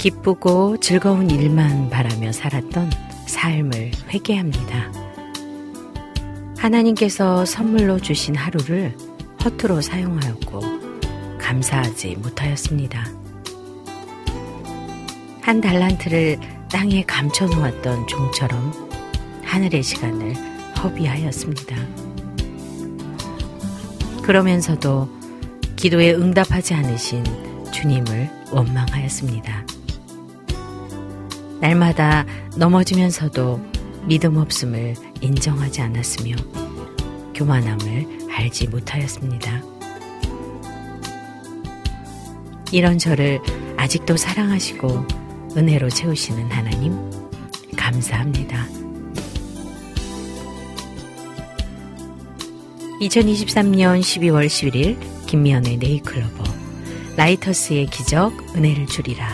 기쁘고 즐거운 일만 바라며 살았던 삶을 회개합니다. 하나님께서 선물로 주신 하루를 허투루 사용하였고 감사하지 못하였습니다. 한 달란트를 땅에 감춰 놓았던 종처럼 하늘의 시간을 허비하였습니다. 그러면서도 기도에 응답하지 않으신 주님을 원망하였습니다. 날마다 넘어지면서도 믿음 없음을 인정하지 않았으며 교만함을 알지 못하였습니다. 이런 저를 아직도 사랑하시고 은혜로 채우시는 하나님, 감사합니다. 2023년 12월 11일 김미연의 네이클로버 라이터스의 기적 은혜를 주리라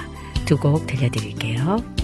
두 곡 들려드릴게요.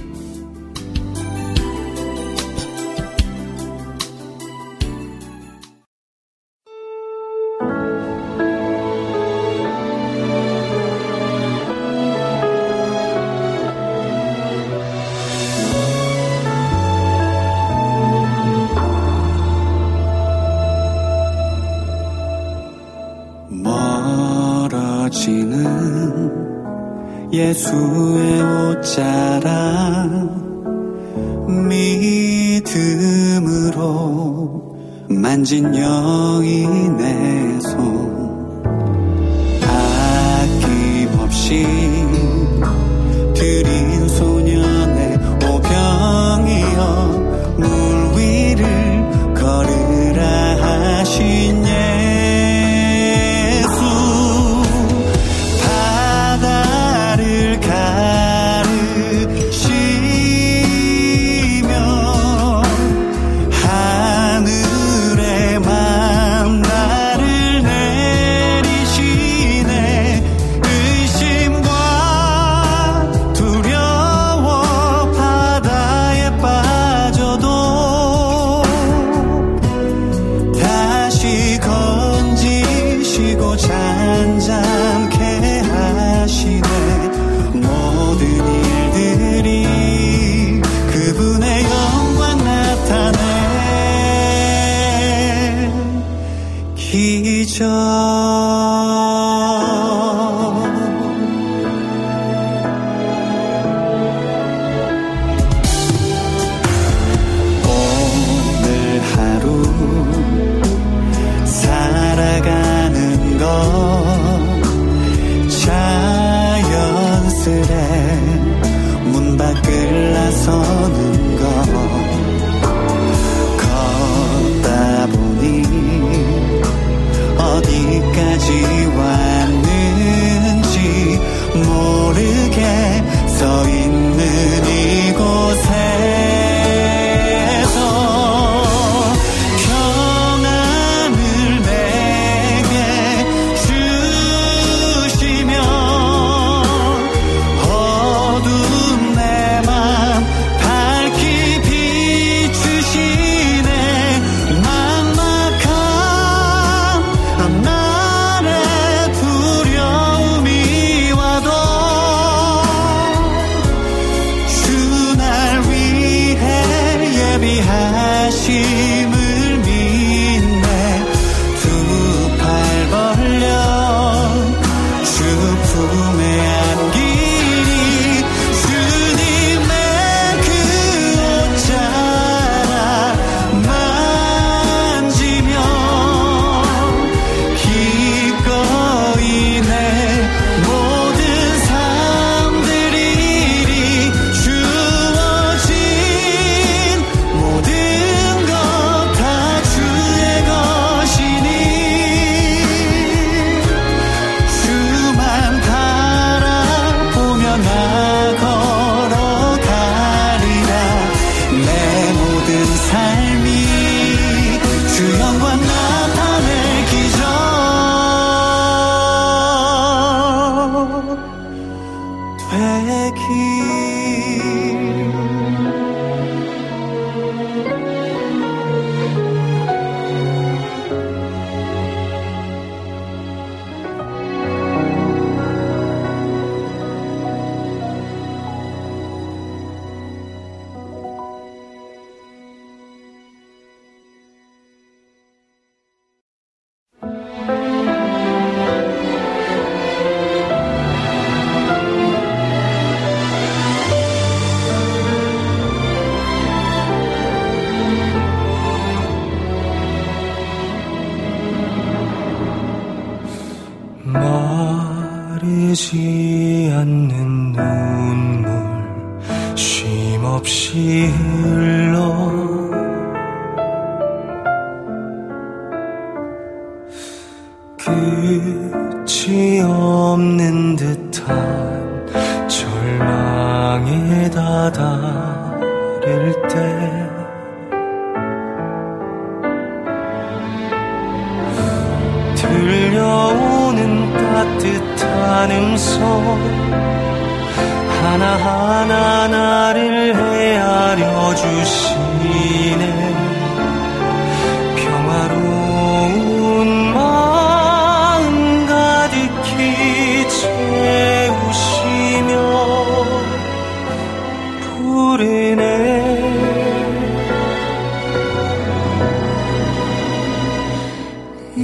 잊어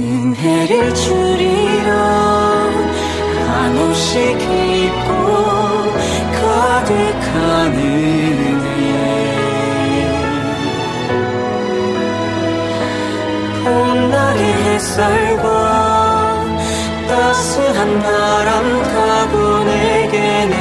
은혜를 주리라 한없이 깊고 가득한 은혜. 봄날의 햇살과 따스한 바람 타고 내게 내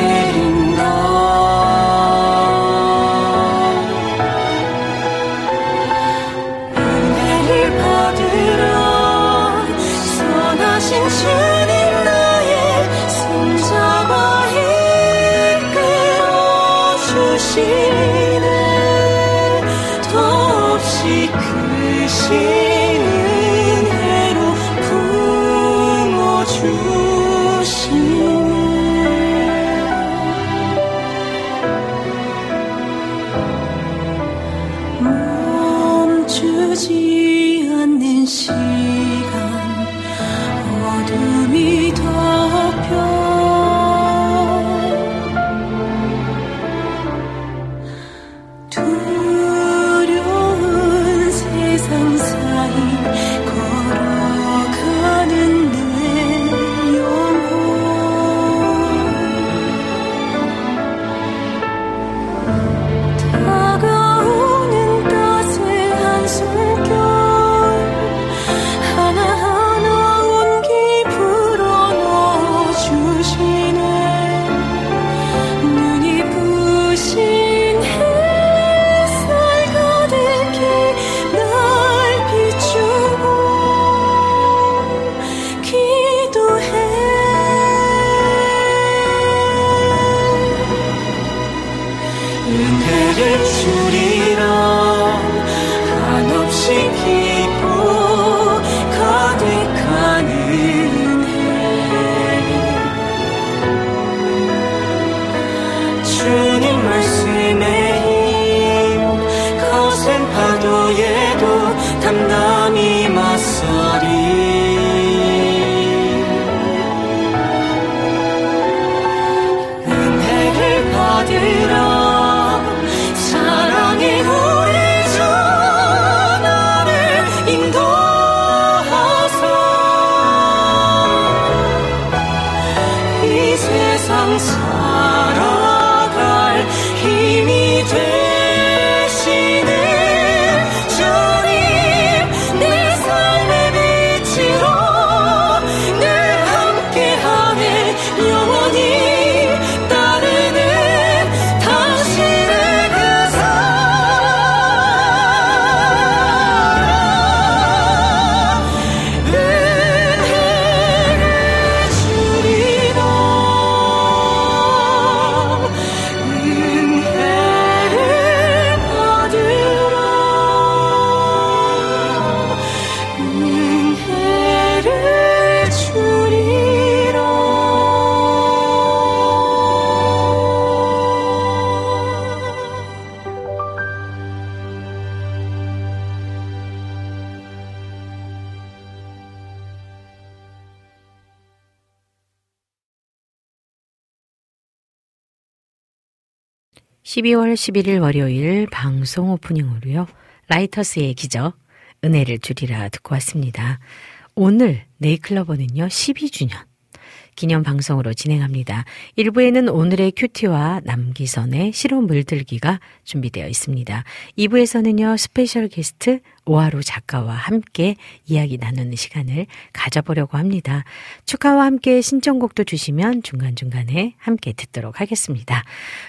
12월 11일 월요일 방송 오프닝으로요. 라이터스의 기적, 은혜를 주리라 듣고 왔습니다. 오늘 네잎클로버는요, 12주년. 기념 방송으로 진행합니다. 1부에는 오늘의 QT와 남기선의 시로 물들기가 준비되어 있습니다. 2부에서는요, special guest 오하루 작가와 함께 이야기 나누는 시간을 가져보려고 합니다. 축하와 함께 신청곡도 주시면 중간중간에 함께 듣도록 하겠습니다.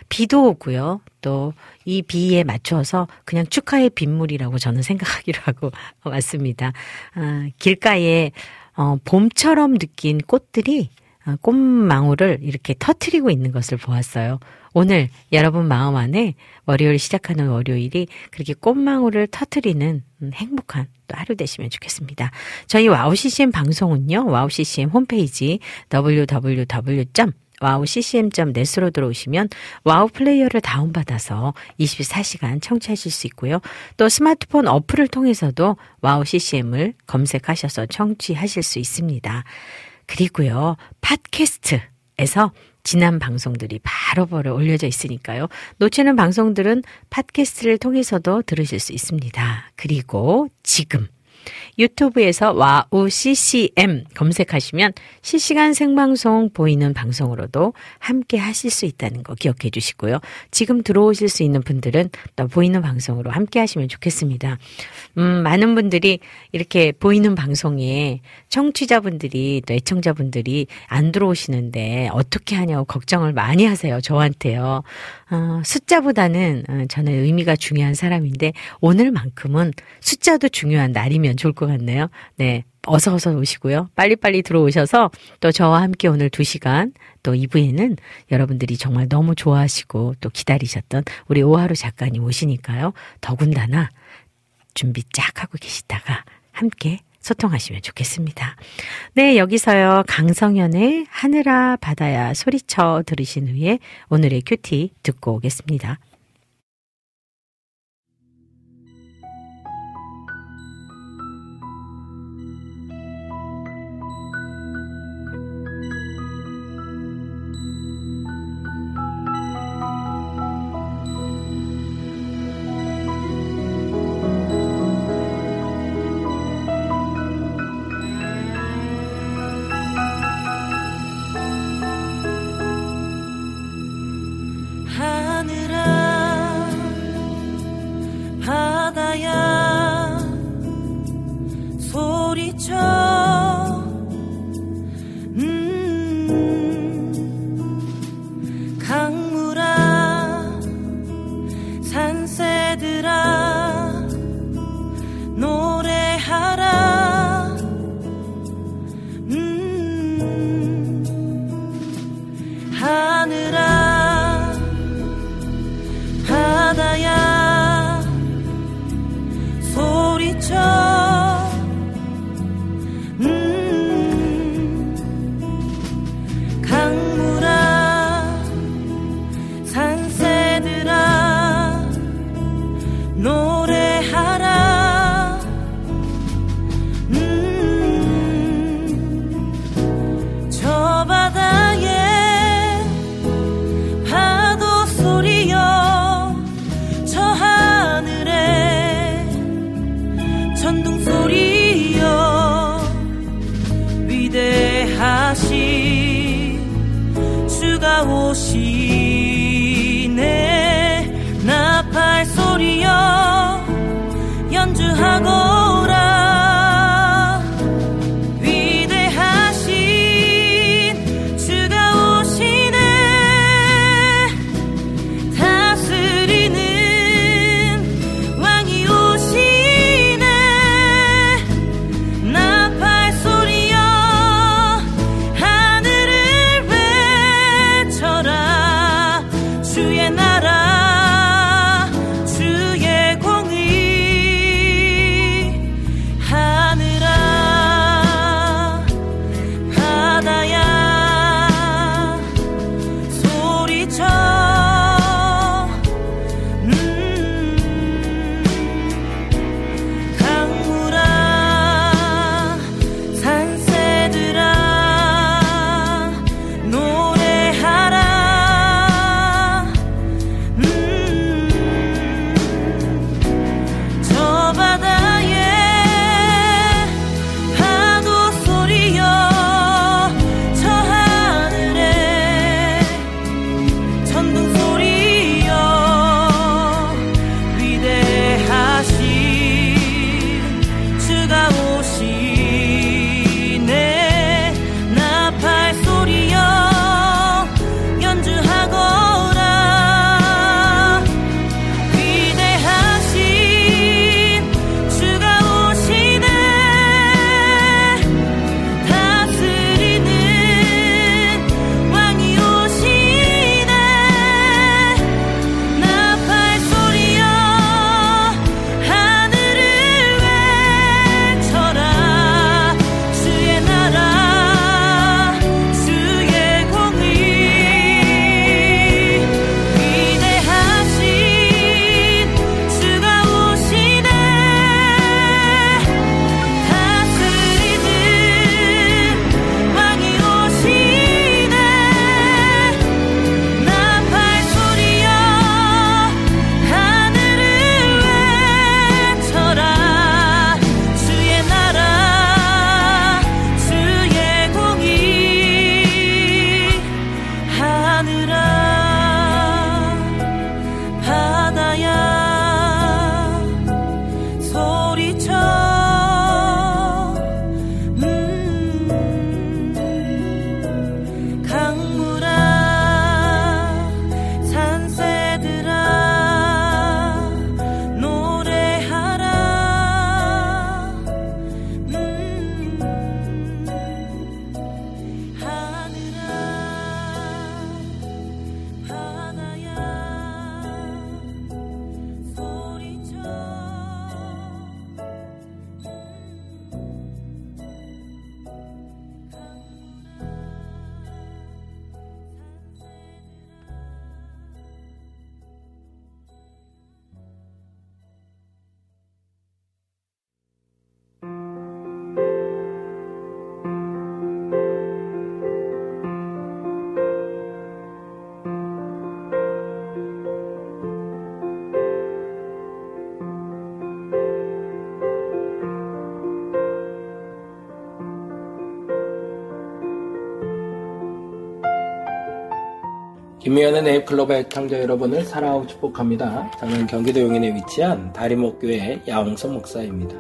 비도 오고요. 또 이 비에 맞춰서 그냥 축하의 빗물이라고 저는 생각하기로 하고 왔습니다. 아, 길가에 어, 봄처럼 느낀 꽃들이 어, 꽃망울을 이렇게 터트리고 있는 것을 보았어요. 오늘 여러분 마음 안에 월요일 시작하는 월요일이 그렇게 꽃망울을 터트리는 음, 행복한 또 하루 되시면 좋겠습니다. 저희 와우 CCM 방송은요. 와우 CCM 홈페이지 www.wowccm.net으로 들어오시면 와우 플레이어를 다운받아서 24시간 청취하실 수 있고요. 또 스마트폰 어플을 통해서도 와우 ccm을 검색하셔서 청취하실 수 있습니다. 그리고요. 팟캐스트에서 지난 방송들이 바로바로 올려져 있으니까요. 놓치는 방송들은 팟캐스트를 통해서도 들으실 수 있습니다. 그리고 지금 유튜브에서 와우 CCM 검색하시면 실시간 생방송 보이는 방송으로도 함께 하실 수 있다는 거 기억해 주시고요. 지금 들어오실 수 있는 분들은 또 보이는 방송으로 함께 하시면 좋겠습니다. 음, 많은 분들이 이렇게 보이는 방송에 청취자분들이 또 애청자분들이 안 들어오시는데 어떻게 하냐고 걱정을 많이 하세요. 저한테요. 어, 숫자보다는 어, 저는 의미가 중요한 사람인데 오늘만큼은 숫자도 중요한 날이면 좋을 것 같네요. 네. 어서 어서 오시고요. 빨리빨리 들어오셔서 또 저와 함께 오늘 두 시간 또 2부에는 여러분들이 정말 너무 좋아하시고 또 기다리셨던 우리 오하루 작가님 오시니까요. 더군다나 준비 쫙 하고 계시다가 함께 소통하시면 좋겠습니다. 네, 여기서요. 강성현의 하늘아 바다야 소리쳐 들으신 후에 오늘의 큐티 듣고 오겠습니다. 바다야. 소리쳐 천둥 소리여 위대하신 주가 오시 김미연의 네잎클로버 애청자 여러분을 사랑하고 축복합니다. 저는 경기도 용인에 위치한 다리목교회 야홍선 목사입니다.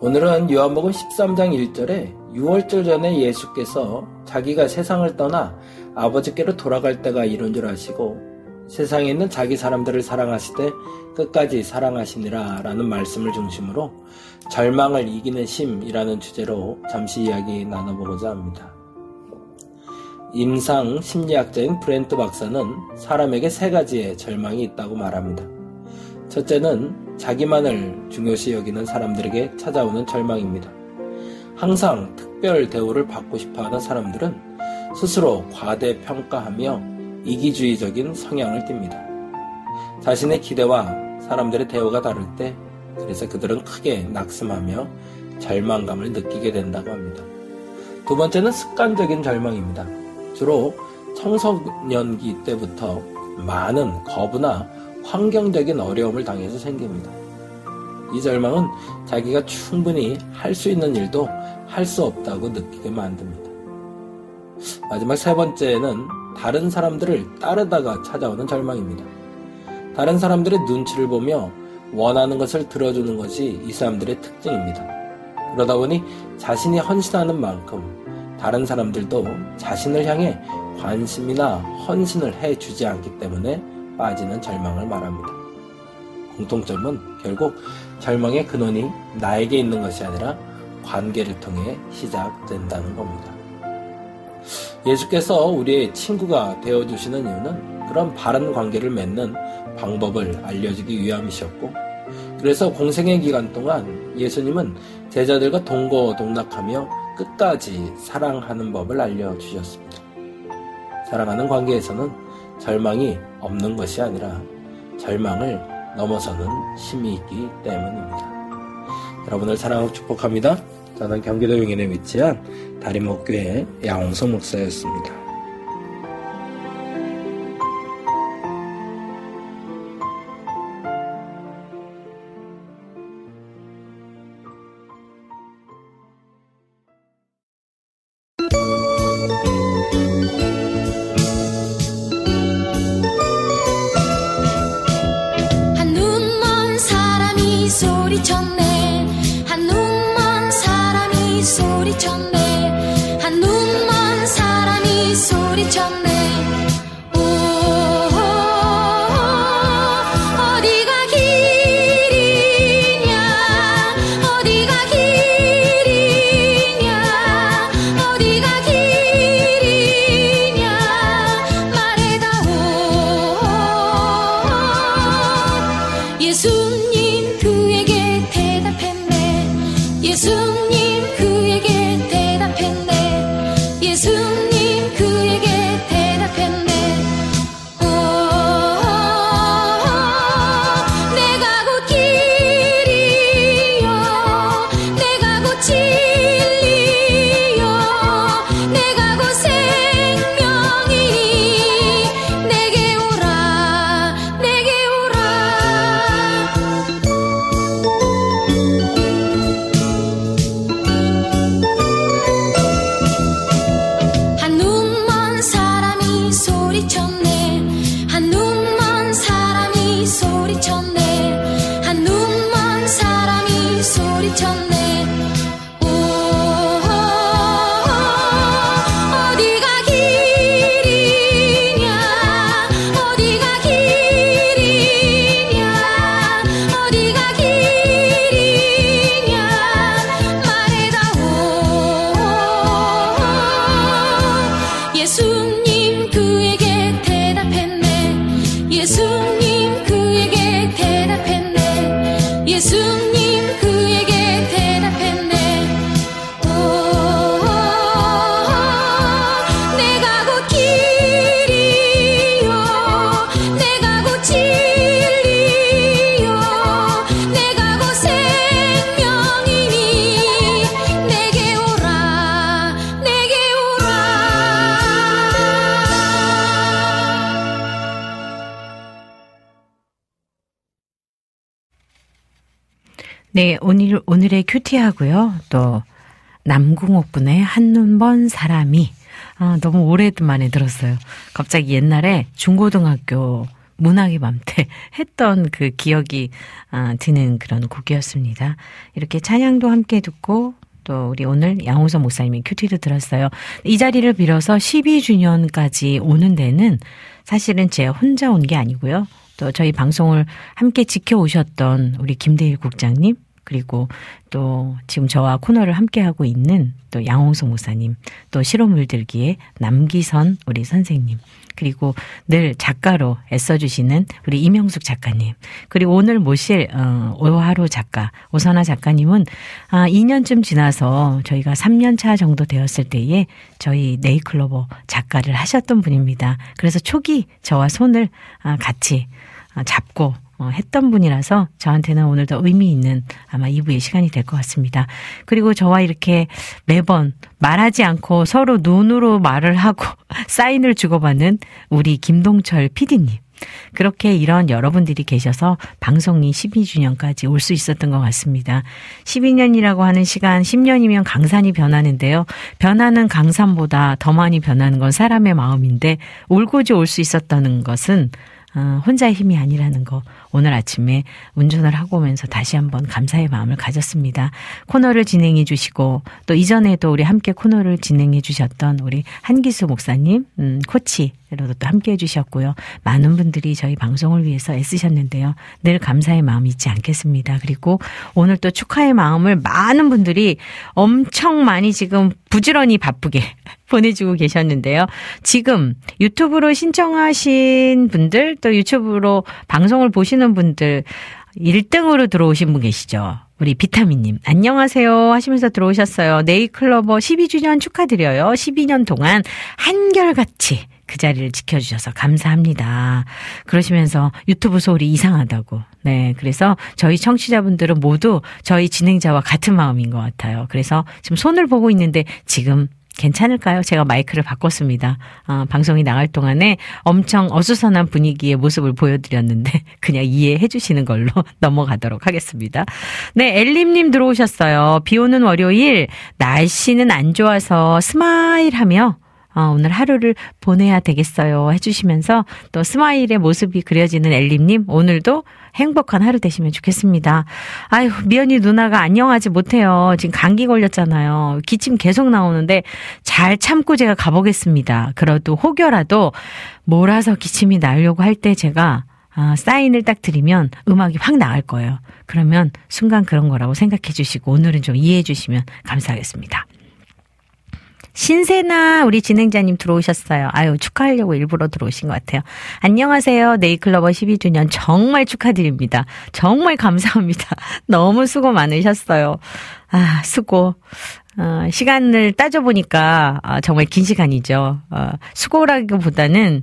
오늘은 요한복음 13장 1절에 6월절 전에 예수께서 자기가 세상을 떠나 아버지께로 돌아갈 때가 이른 줄 아시고 세상에 있는 자기 사람들을 사랑하시되 끝까지 사랑하시니라 라는 말씀을 중심으로 절망을 이기는 심이라는 주제로 잠시 이야기 나눠보고자 합니다. 임상 심리학자인 브렌트 박사는 사람에게 세 가지의 절망이 있다고 말합니다. 첫째는 자기만을 중요시 여기는 사람들에게 찾아오는 절망입니다. 항상 특별 대우를 받고 싶어 하는 사람들은 스스로 과대평가하며 이기주의적인 성향을 띱니다. 자신의 기대와 사람들의 대우가 다를 때 그래서 그들은 크게 낙심하며 절망감을 느끼게 된다고 합니다. 두 번째는 습관적인 절망입니다. 주로 청소년기 때부터 많은 거부나 환경적인 어려움을 당해서 생깁니다. 이 절망은 자기가 충분히 할 수 있는 일도 할 수 없다고 느끼게 만듭니다. 마지막 세 번째는 다른 사람들을 따르다가 찾아오는 절망입니다. 다른 사람들의 눈치를 보며 원하는 것을 들어주는 것이 이 사람들의 특징입니다. 그러다 보니 자신이 헌신하는 만큼 다른 사람들도 자신을 향해 관심이나 헌신을 해 주지 않기 때문에 빠지는 절망을 말합니다. 공통점은 결국 절망의 근원이 나에게 있는 것이 아니라 관계를 통해 시작된다는 겁니다. 예수께서 우리의 친구가 되어주시는 이유는 그런 바른 관계를 맺는 방법을 알려주기 위함이셨고, 그래서 공생의 기간 동안 예수님은 제자들과 동거동락하며 끝까지 사랑하는 법을 알려주셨습니다. 사랑하는 관계에서는 절망이 없는 것이 아니라 절망을 넘어서는 힘이 있기 때문입니다. 여러분을 사랑하고 축복합니다. 저는 경기도 용인에 위치한 다림목교회 양홍석 목사였습니다. 오늘, 오늘의 큐티하고요. 또, 남궁옥 분의 한눈 먼 사람이 아, 너무 오래만에 들었어요. 갑자기 옛날에 중고등학교 문학의 밤때 했던 그 기억이 아, 드는 그런 곡이었습니다. 이렇게 찬양도 함께 듣고 또 우리 오늘 양호선 목사님의 큐티도 들었어요. 이 자리를 빌어서 12주년까지 오는 데는 사실은 제 혼자 온 게 아니고요. 또 저희 방송을 함께 지켜오셨던 우리 김대일 국장님 그리고 또 지금 저와 코너를 함께 하고 있는 또 양홍석 목사님 또 실험물들기의 남기선 우리 선생님 그리고 늘 작가로 애써주시는 우리 이명숙 작가님 그리고 오늘 모실 어, 오하루 작가 오선아 작가님은 아 2년쯤 지나서 저희가 3년 차 정도 되었을 때에 저희 네이클로버 작가를 하셨던 분입니다. 그래서 초기 저와 손을 아, 같이 아, 잡고 어, 했던 분이라서 저한테는 오늘 더 의미 있는 아마 2부의 시간이 될 것 같습니다. 그리고 저와 이렇게 매번 말하지 않고 서로 눈으로 말을 하고 사인을 주고받는 우리 김동철 PD님. 그렇게 이런 여러분들이 계셔서 방송이 12주년까지 올 수 있었던 것 같습니다. 12년이라고 하는 시간, 10년이면 강산이 변하는데요. 변하는 강산보다 더 많이 변하는 건 사람의 마음인데 올고지 올 수 있었다는 것은 어, 혼자의 힘이 아니라는 거 오늘 아침에 운전을 하고 오면서 다시 한번 감사의 마음을 가졌습니다. 코너를 진행해 주시고 또 이전에도 우리 함께 코너를 진행해 주셨던 우리 한기수 목사님, 음, 코치로도 또 함께 해 주셨고요. 많은 분들이 저희 방송을 위해서 애쓰셨는데요. 늘 감사의 마음이 있지 않겠습니다. 그리고 오늘 또 축하의 마음을 많은 분들이 엄청 많이 지금 부지런히 바쁘게 보내주고 계셨는데요. 지금 유튜브로 신청하신 분들 또 유튜브로 방송을 보시는 분들 1등으로 들어오신 분 계시죠. 우리 비타민님, 안녕하세요. 하시면서 들어오셨어요. 네이클로버 12주년 축하드려요. 12년 동안 한결같이 그 자리를 지켜주셔서 감사합니다. 그러시면서 유튜브 소리 이상하다고. 네. 그래서 저희 청취자분들은 모두 저희 진행자와 같은 마음인 것 같아요. 그래서 지금 손을 보고 있는데 지금 괜찮을까요? 제가 마이크를 바꿨습니다. 아, 방송이 나갈 동안에 엄청 어수선한 분위기의 모습을 보여드렸는데 그냥 이해해 주시는 걸로 넘어가도록 하겠습니다. 네, 엘림님 들어오셨어요. 비 오는 월요일 날씨는 안 좋아서 스마일 하며 어, 오늘 하루를 보내야 되겠어요. 해주시면서 또 스마일의 모습이 그려지는 엘림님, 오늘도 행복한 하루 되시면 좋겠습니다. 아유, 미현이 누나가 안녕하지 못해요. 지금 감기 걸렸잖아요. 기침 계속 나오는데 잘 참고 제가 가보겠습니다. 그래도 혹여라도 몰아서 기침이 나려고 할 때 제가 아, 사인을 딱 드리면 음악이 확 나갈 거예요. 그러면 순간 그런 거라고 생각해 주시고 오늘은 좀 이해해 주시면 감사하겠습니다. 신세나 우리 진행자님 들어오셨어요. 아유, 축하하려고 일부러 들어오신 것 같아요. 안녕하세요. 네이클로버 12주년 정말 축하드립니다. 정말 감사합니다. 너무 수고 많으셨어요. 아, 수고. 어, 시간을 따져보니까 아, 정말 긴 시간이죠. 어, 수고라기보다는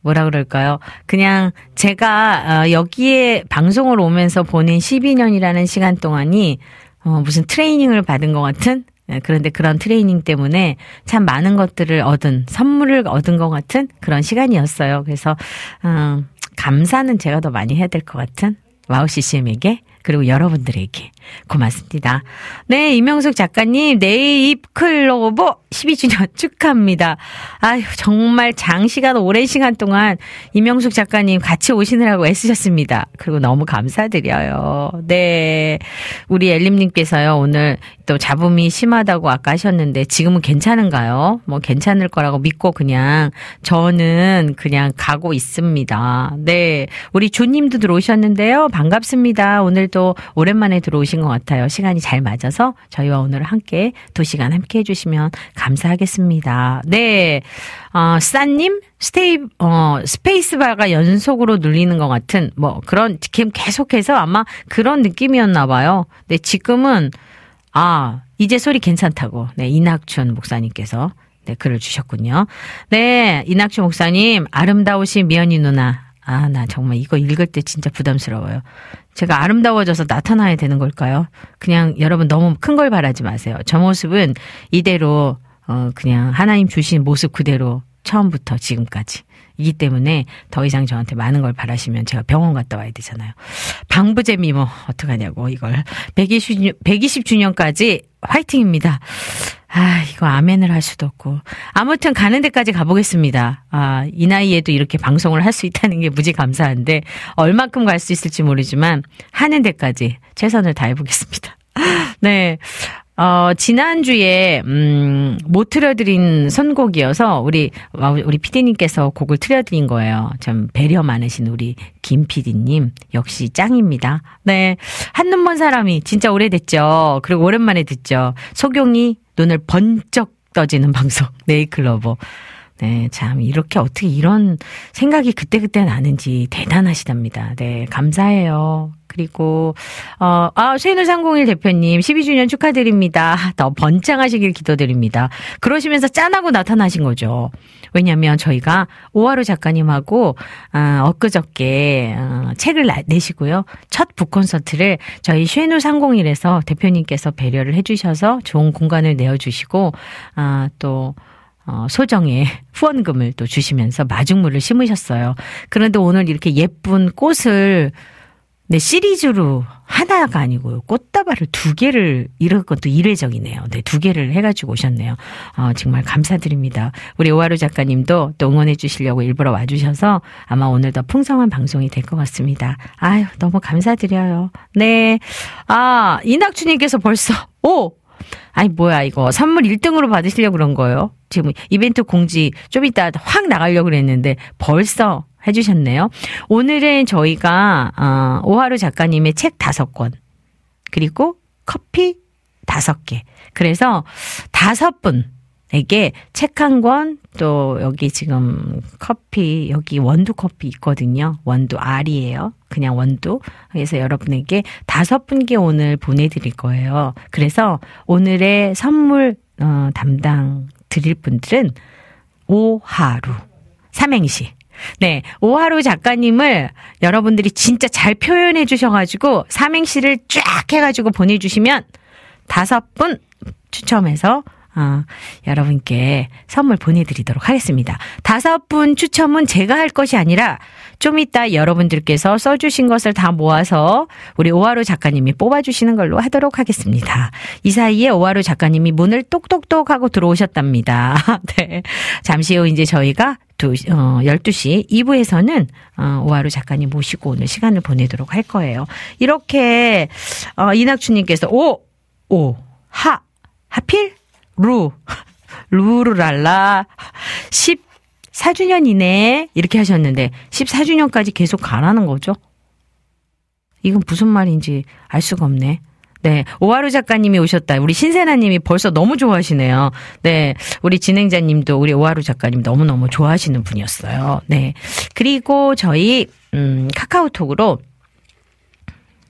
뭐라 그럴까요? 그냥 제가 어, 여기에 방송을 오면서 보낸 12년이라는 시간 동안이 어, 무슨 트레이닝을 받은 것 같은 예, 그런데 그런 트레이닝 때문에 참 많은 것들을 얻은 선물을 얻은 것 같은 그런 시간이었어요. 그래서 음, 감사는 제가 더 많이 해야 될 것 같은 WOW CCM에게 그리고 여러분들에게 고맙습니다. 네, 이명숙 작가님, 네잎클로버 12주년 축하합니다. 아유, 정말 장시간, 오랜 시간 동안 이명숙 작가님 같이 오시느라고 애쓰셨습니다. 그리고 너무 감사드려요. 네. 우리 엘림님께서요, 오늘 또 잡음이 심하다고 아까 하셨는데 지금은 괜찮은가요? 뭐 괜찮을 거라고 믿고 그냥 저는 그냥 가고 있습니다. 네. 우리 조님도 들어오셨는데요. 반갑습니다. 오늘 도 오랜만에 들어오신 것 같아요. 시간이 잘 맞아서 저희와 오늘 함께 두 시간 함께 해주시면 감사하겠습니다. 네. 어, 싸님, 스테이, 어, 스페이스바가 연속으로 눌리는 것 같은, 뭐, 그런, 지금 계속해서 아마 그런 느낌이었나 봐요. 근데 지금은, 아, 이제 소리 괜찮다고. 네, 이낙춘 목사님께서. 네, 글을 주셨군요. 네, 이낙춘 목사님, 아름다우신 미연이 누나. 아, 나 정말 이거 읽을 때 진짜 부담스러워요. 제가 아름다워져서 나타나야 되는 걸까요? 그냥 여러분 너무 큰 걸 바라지 마세요. 저 모습은 이대로, 어, 그냥 하나님 주신 모습 그대로 처음부터 지금까지. 이기 때문에 더 이상 저한테 많은 걸 바라시면 제가 병원 갔다 와야 되잖아요. 방부제 미모, 어떡하냐고, 이걸. 120, 120주년까지 화이팅입니다. 아, 이거 아멘을 할 수도 없고. 아무튼 가는 데까지 가보겠습니다. 아, 이 나이에도 이렇게 방송을 할 수 있다는 게 무지 감사한데, 얼만큼 갈 수 있을지 모르지만, 하는 데까지 최선을 다해보겠습니다. 네. 어, 지난주에, 음, 못 틀어드린 선곡이어서, 우리, 와, 우리 피디님께서 곡을 틀어드린 거예요. 참 배려 많으신 우리 김 피디님. 역시 짱입니다. 네. 한눈 먼 사람이 진짜 오래됐죠. 그리고 오랜만에 듣죠. 소경이 눈을 번쩍 떠지는 방송. 네이클로버. 네, 참, 이렇게 어떻게 이런 생각이 그때그때 나는지 대단하시답니다. 네, 감사해요. 그리고, 어, 아, 쇠누301 대표님, 12주년 축하드립니다. 더 번창하시길 기도드립니다. 그러시면서 짠하고 나타나신 거죠. 왜냐면 저희가 오하루 작가님하고, 아, 엊그저께, 어, 책을 나- 내시고요. 첫 북콘서트를 저희 쉐누 301에서 대표님께서 배려를 해주셔서 좋은 공간을 내어주시고, 아, 또, 어, 소정의 후원금을 또 주시면서 마중물을 심으셨어요. 그런데 오늘 이렇게 예쁜 꽃을 네, 시리즈로 하나가 아니고요. 꽃다발을 두 개를, 이런 것도 이례적이네요. 네, 두 개를 해가지고 오셨네요. 어, 정말 감사드립니다. 우리 오하루 작가님도 또 응원해 주시려고 일부러 와주셔서 아마 오늘 더 풍성한 방송이 될 것 같습니다. 아유, 너무 감사드려요. 네. 아, 이낙주님께서 벌써, 오! 아니 뭐야 이거 선물 1등으로 받으시려고 그런 거예요. 지금 이벤트 공지 좀 이따 확 나가려고 그랬는데 벌써 해주셨네요. 오늘은 저희가 어, 오하루 작가님의 책 다섯 권 그리고 커피 다섯 개 그래서 다섯 분 에게 책 한 권 또 여기 지금 커피 여기 원두 커피 있거든요. 원두 알이에요. 그냥 원두. 그래서 여러분에게 다섯 분께 오늘 보내드릴 거예요. 그래서 오늘의 선물 어, 담당 드릴 분들은 오하루 삼행시. 네, 오하루 작가님을 여러분들이 진짜 잘 표현해 주셔가지고 삼행시를 쫙 해가지고 보내주시면 다섯 분 추첨해서 어, 여러분께 선물 보내드리도록 하겠습니다. 다섯 분 추첨은 제가 할 것이 아니라 좀 이따 여러분들께서 써주신 것을 다 모아서 우리 오하루 작가님이 뽑아주시는 걸로 하도록 하겠습니다. 이 사이에 오하루 작가님이 문을 똑똑똑 하고 들어오셨답니다. 네. 잠시 후 이제 저희가 두, 어, 12시 2부에서는, 어, 오하루 작가님 모시고 오늘 시간을 보내도록 할 거예요. 이렇게, 어, 이낙주님께서, 오! 오! 하! 하필? 루! 루루랄라. 14주년이네. 이렇게 하셨는데, 14주년까지 계속 가라는 거죠? 이건 무슨 말인지 알 수가 없네. 네. 오하루 작가님이 오셨다. 우리 신세나님이 벌써 너무 좋아하시네요. 네. 우리 진행자님도 우리 오하루 작가님 너무너무 좋아하시는 분이었어요. 네. 그리고 저희, 음, 카카오톡으로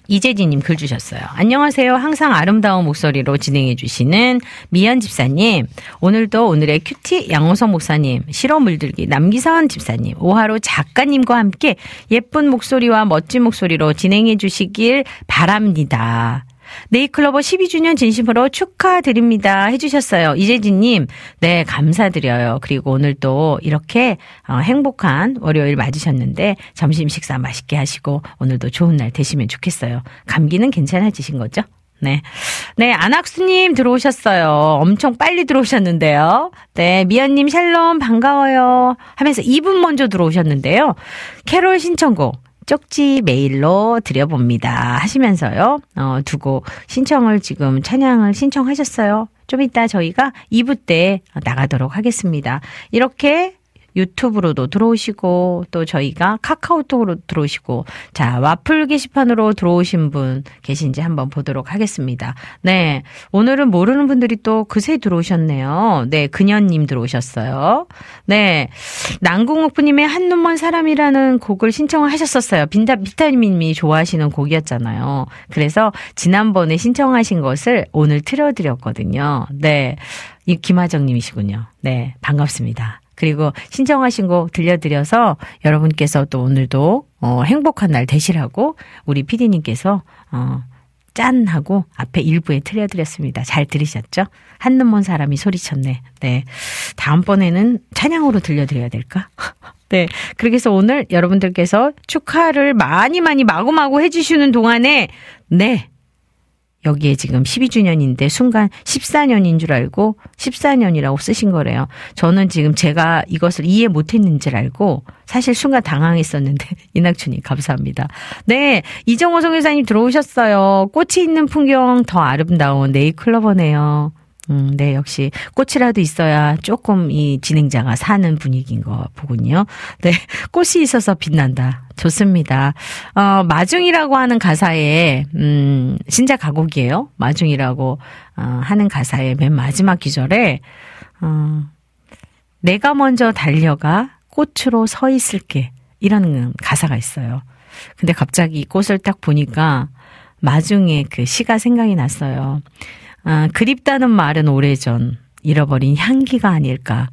이재진님 글 주셨어요. 안녕하세요. 항상 아름다운 목소리로 진행해주시는 미연 집사님. 오늘도 오늘의 큐티 양호성 목사님, 실어 물들기 남기선 집사님, 오하로 작가님과 함께 예쁜 목소리와 멋진 목소리로 진행해주시길 바랍니다. 네이클로버 12주년 진심으로 축하드립니다. 해주셨어요. 이재진님, 네, 감사드려요. 그리고 오늘 또 이렇게 어, 행복한 월요일 맞으셨는데 점심 식사 맛있게 하시고 오늘도 좋은 날 되시면 좋겠어요. 감기는 괜찮아지신 거죠? 네. 네, 안학수님 들어오셨어요. 엄청 빨리 들어오셨는데요. 네, 미연님 샬롬 반가워요. 하면서 2분 먼저 들어오셨는데요. 캐롤 신청곡. 쪽지 메일로 드려봅니다. 하시면서요, 어, 두고 신청을 지금 찬양을 신청하셨어요. 좀 이따 저희가 2부 때 나가도록 하겠습니다. 이렇게 유튜브로도 들어오시고 또 저희가 카카오톡으로 들어오시고 자 와플 게시판으로 들어오신 분 계신지 한번 보도록 하겠습니다. 네 오늘은 모르는 분들이 또 그새 들어오셨네요. 네 그녀님 들어오셨어요. 네 난궁옥부님의 한눈먼 사람이라는 곡을 신청을 하셨었어요. 빈다 비타민님이 좋아하시는 곡이었잖아요. 그래서 지난번에 신청하신 것을 오늘 틀어드렸거든요. 네. 이 김하정님이시군요. 네, 반갑습니다. 그리고 신청하신 곡 들려드려서 여러분께서 또 오늘도 어, 행복한 날 되시라고 우리 피디님께서 어, 짠 하고 앞에 일부에 틀려드렸습니다. 잘 들으셨죠? 한눈 먼 사람이 소리쳤네. 네. 다음번에는 찬양으로 들려드려야 될까? 네. 해서 오늘 여러분들께서 축하를 많이 많이 마구마구 해주시는 동안에, 네. 여기에 지금 12주년인데 순간 14년인 줄 알고 14년이라고 쓰신 거래요. 저는 지금 제가 이것을 이해 못했는 줄 알고 사실 순간 당황했었는데 이낙춘님 감사합니다. 네 이정호 성교사님 들어오셨어요. 꽃이 있는 풍경 더 아름다운 네이클로버네요. 음, 네, 역시 꽃이라도 있어야 조금 이 진행자가 사는 분위기인 거 보군요. 네, 꽃이 있어서 빛난다. 좋습니다. 어, 마중이라고 하는 가사에, 음, 신작 가곡이에요. 마중이라고, 어, 하는 가사의 맨 마지막 기절에, 어, 내가 먼저 달려가 꽃으로 서 있을게. 이런 가사가 있어요. 근데 갑자기 이 꽃을 딱 보니까 마중의 그 시가 생각이 났어요. 아, 그립다는 말은 오래전 잃어버린 향기가 아닐까.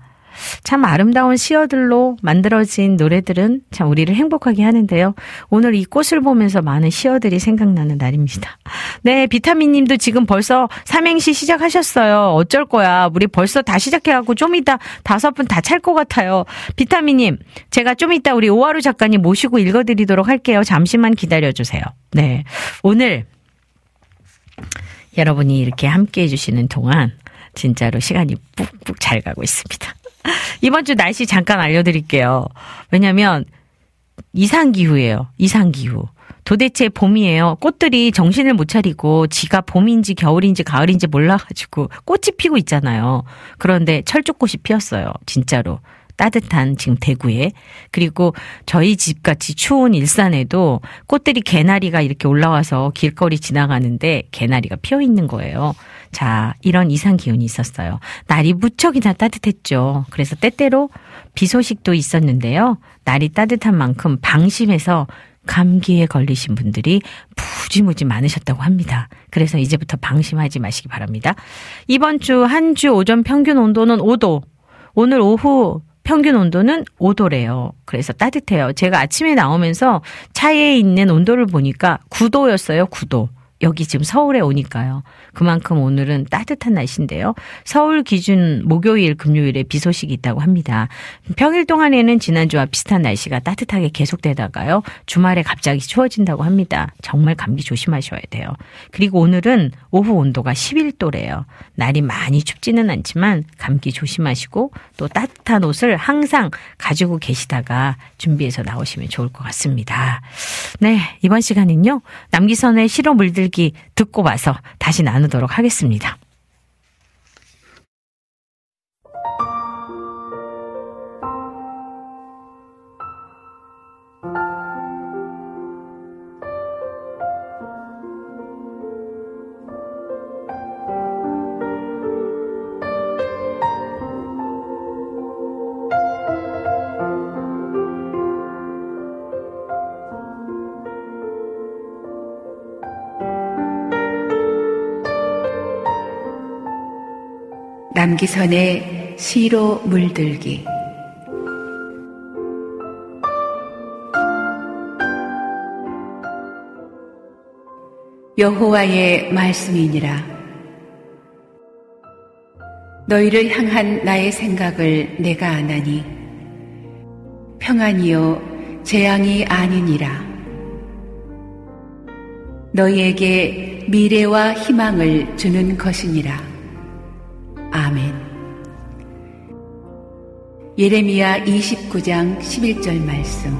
참 아름다운 시어들로 만들어진 노래들은 참 우리를 행복하게 하는데요. 오늘 이 꽃을 보면서 많은 시어들이 생각나는 날입니다. 네, 비타민 님도 지금 벌써 삼행시 시작하셨어요. 어쩔 거야. 우리 벌써 다 시작해갖고 좀 이따 다섯 분 다 찰 것 같아요. 비타민 님, 제가 좀 이따 우리 오하루 작가님 모시고 읽어드리도록 할게요. 잠시만 기다려주세요. 네. 오늘 여러분이 이렇게 함께 해주시는 동안 진짜로 시간이 뿍뿍 잘 가고 있습니다. 이번 주 날씨 잠깐 알려드릴게요. 왜냐면 이상기후예요. 이상기후. 도대체 봄이에요. 꽃들이 정신을 못 차리고 지가 봄인지 겨울인지 가을인지 몰라가지고 꽃이 피고 있잖아요. 그런데 철쭉꽃이 피었어요. 진짜로. 따뜻한 지금 대구에 그리고 저희 집 같이 추운 일산에도 꽃들이 개나리가 이렇게 올라와서 길거리 지나가는데 개나리가 피어 있는 거예요. 자, 이런 이상 기운이 있었어요. 날이 무척이나 따뜻했죠. 그래서 때때로 비 소식도 있었는데요. 날이 따뜻한 만큼 방심해서 감기에 걸리신 분들이 무지무지 많으셨다고 합니다. 그래서 이제부터 방심하지 마시기 바랍니다. 이번 주 한주 오전 평균 온도는 5도. 오늘 오후 평균 온도는 5도래요. 그래서 따뜻해요. 제가 아침에 나오면서 차에 있는 온도를 보니까 9도였어요. 9도. 여기 지금 서울에 오니까요. 그만큼 오늘은 따뜻한 날씨인데요. 서울 기준 목요일, 금요일에 비 소식이 있다고 합니다. 평일 동안에는 지난주와 비슷한 날씨가 따뜻하게 계속되다가요. 주말에 갑자기 추워진다고 합니다. 정말 감기 조심하셔야 돼요. 그리고 오늘은 오후 온도가 11도래요. 날이 많이 춥지는 않지만 감기 조심하시고 또 따뜻한 옷을 항상 가지고 계시다가 준비해서 나오시면 좋을 것 같습니다. 네, 이번 시간은요. 남기선의 실어 물들기 듣고 와서 다시 나누도록 하겠습니다. 남기선의 시로 물들기. 여호와의 말씀이니라. 너희를 향한 나의 생각을 내가 아나니 평안이요 재앙이 아니니라. 너희에게 미래와 희망을 주는 것이니라 예레미야 29장 11절 말씀.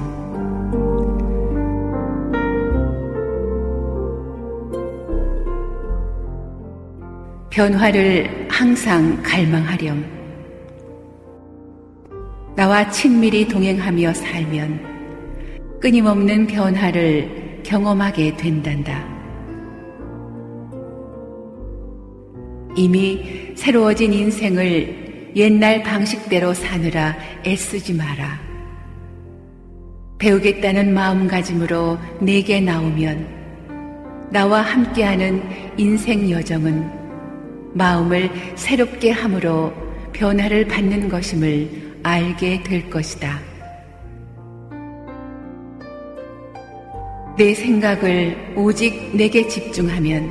변화를 항상 갈망하렴. 나와 친밀히 동행하며 살면 끊임없는 변화를 경험하게 된단다. 이미 새로워진 인생을 옛날 방식대로 사느라 애쓰지 마라. 배우겠다는 마음가짐으로 내게 나오면 나와 함께하는 인생 여정은 마음을 새롭게 함으로 변화를 받는 것임을 알게 될 것이다. 내 생각을 오직 내게 집중하면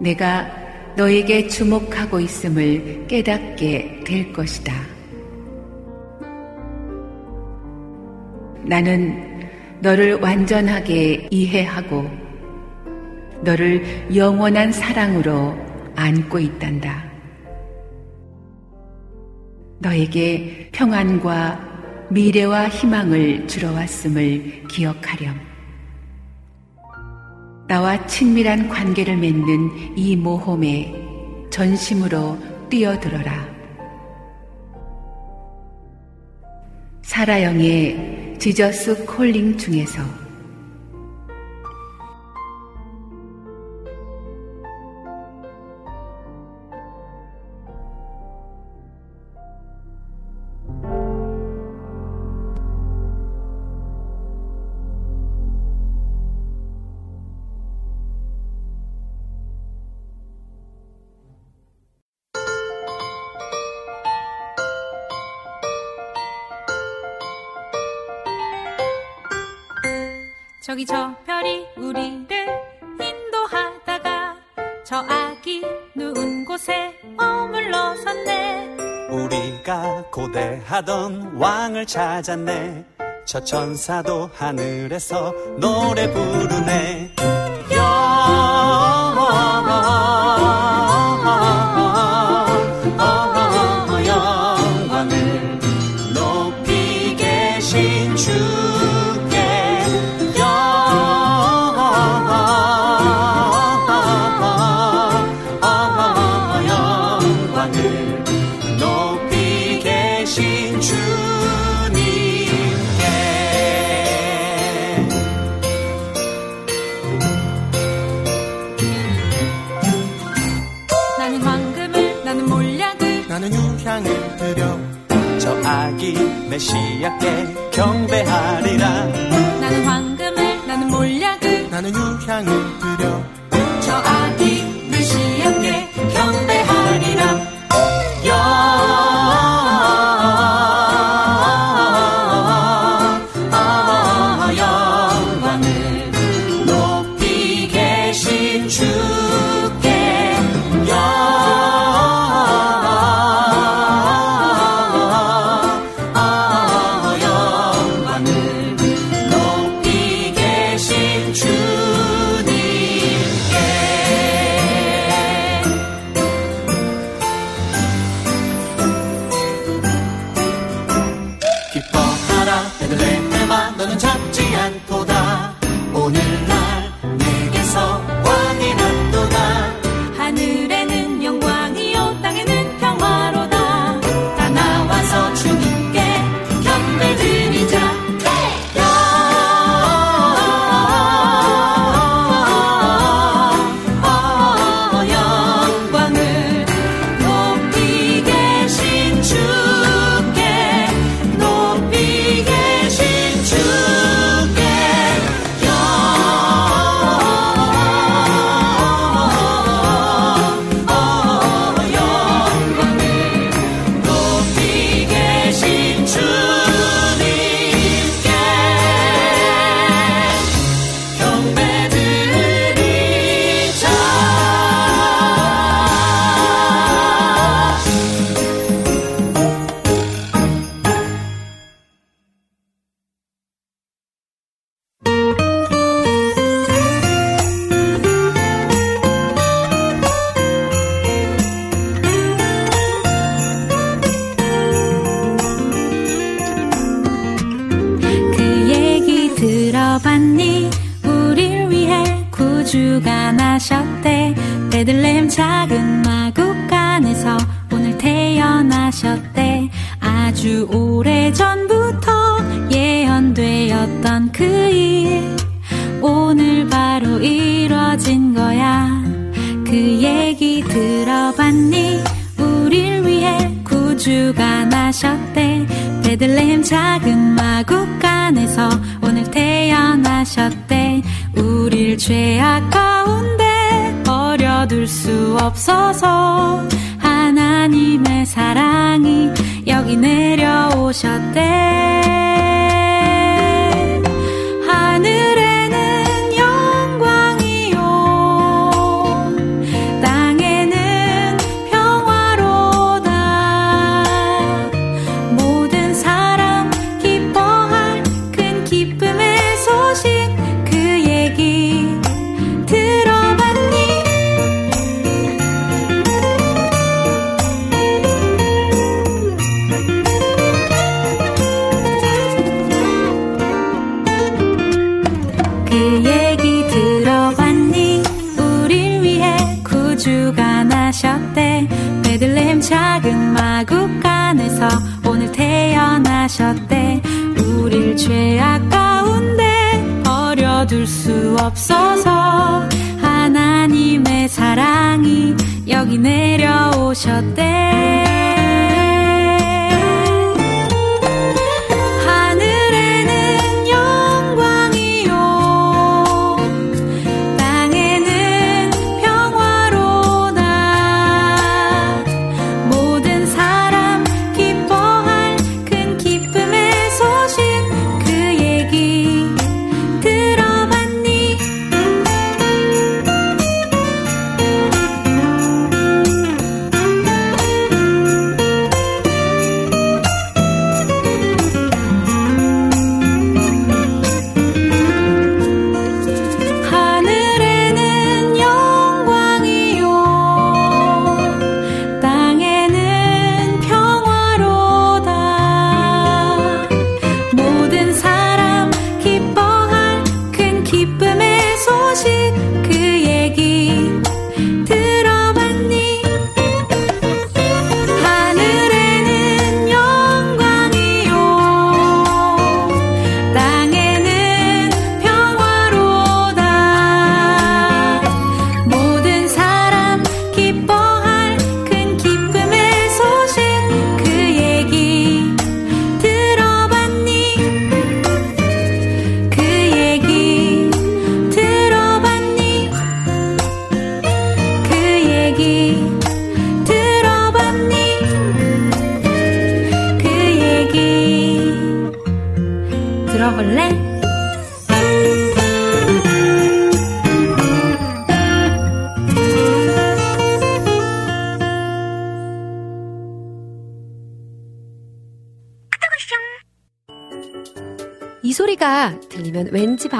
내가 너에게 주목하고 있음을 깨닫게 될 것이다. 나는 너를 완전하게 이해하고 너를 영원한 사랑으로 안고 있단다. 너에게 평안과 미래와 희망을 주러 왔음을 기억하렴. 나와 친밀한 관계를 맺는 이 모험에 전심으로 뛰어들어라. 사라영의 지저스 콜링 중에서 저 별이 우리를 인도하다가 저 아기 누운 곳에 머물러 섰네. 우리가 고대하던 왕을 찾았네. 저 천사도 하늘에서 노래 부르네. 경배하리라. 나는 황금을 나는 몰약을 나는 유향을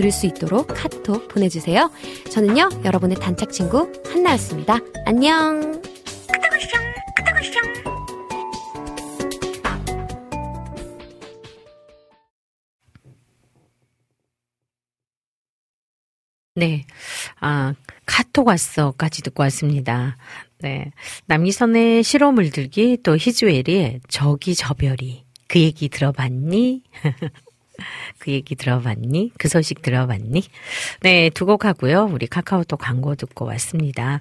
들을 수 있도록 카톡 보내주세요. 저는요 여러분의 단짝 친구 한나였습니다. 안녕. 네. 아, 카톡 왔어까지 듣고 왔습니다. 네. 남기선의 실험을 들기 또 히즈웰의 저기 저별이 그 얘기 들어봤니? 그 얘기 들어봤니? 그 소식 들어봤니? 네, 두 곡 하고요. 우리 카카오톡 광고 듣고 왔습니다.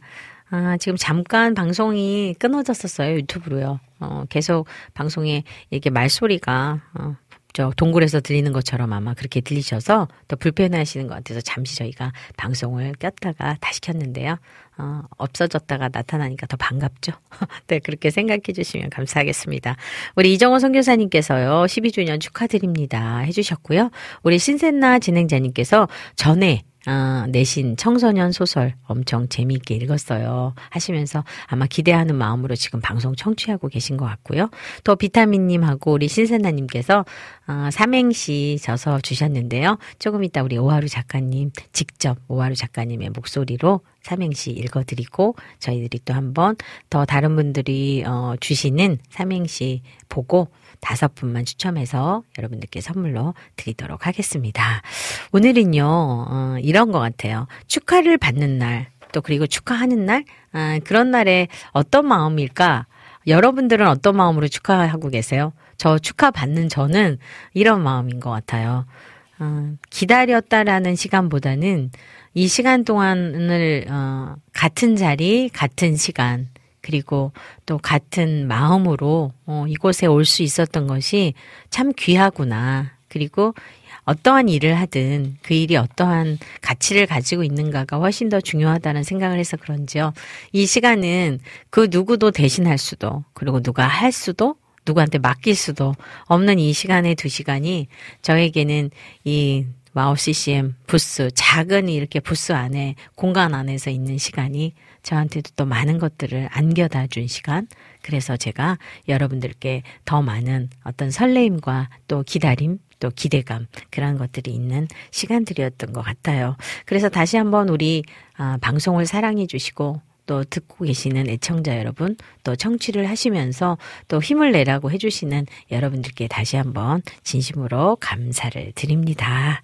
아, 지금 잠깐 방송이 끊어졌었어요. 유튜브로요. 어, 계속 방송에 이렇게 말소리가, 어, 저 동굴에서 들리는 것처럼 아마 그렇게 들리셔서 더 불편해하시는 것 같아서 잠시 저희가 방송을 꼈다가 다시 켰는데요. 어, 없어졌다가 나타나니까 더 반갑죠. 네, 그렇게 생각해 주시면 감사하겠습니다. 우리 이정호 선교사님께서요, 12주년 축하드립니다. 해주셨고요. 우리 신센나 진행자님께서 전에 아, 내신 청소년 소설 엄청 재미있게 읽었어요. 하시면서 아마 기대하는 마음으로 지금 방송 청취하고 계신 것 같고요. 또 비타민님하고 우리 신세나님께서 아, 삼행시 져서 주셨는데요. 조금 이따 우리 오하루 작가님 직접 오하루 작가님의 목소리로 삼행시 읽어드리고 저희들이 또 한번 더 다른 분들이 어, 주시는 삼행시 보고 다섯 분만 추첨해서 여러분들께 선물로 드리도록 하겠습니다. 오늘은요, 어, 이런 것 같아요. 축하를 받는 날, 또 그리고 축하하는 날, 아, 그런 날에 어떤 마음일까? 여러분들은 어떤 마음으로 축하하고 계세요? 저 축하받는 저는 이런 마음인 것 같아요. 어, 기다렸다라는 시간보다는 이 시간 동안을, 어, 같은 자리, 같은 시간, 그리고 또 같은 마음으로 어, 이곳에 올 수 있었던 것이 참 귀하구나. 그리고 어떠한 일을 하든 그 일이 어떠한 가치를 가지고 있는가가 훨씬 더 중요하다는 생각을 해서 그런지요. 이 시간은 그 누구도 대신할 수도, 그리고 누가 할 수도, 누구한테 맡길 수도 없는 이 시간의 두 시간이 저에게는 이 WOW CCM 부스, 작은 이렇게 부스 안에, 공간 안에서 있는 시간이 저한테도 또 많은 것들을 안겨다 준 시간. 그래서 제가 여러분들께 더 많은 어떤 설레임과 또 기다림, 또 기대감, 그런 것들이 있는 시간들이었던 것 같아요. 그래서 다시 한번 우리 아, 방송을 사랑해 주시고 또 듣고 계시는 애청자 여러분, 또 청취를 하시면서 또 힘을 내라고 해주시는 여러분들께 다시 한번 진심으로 감사를 드립니다.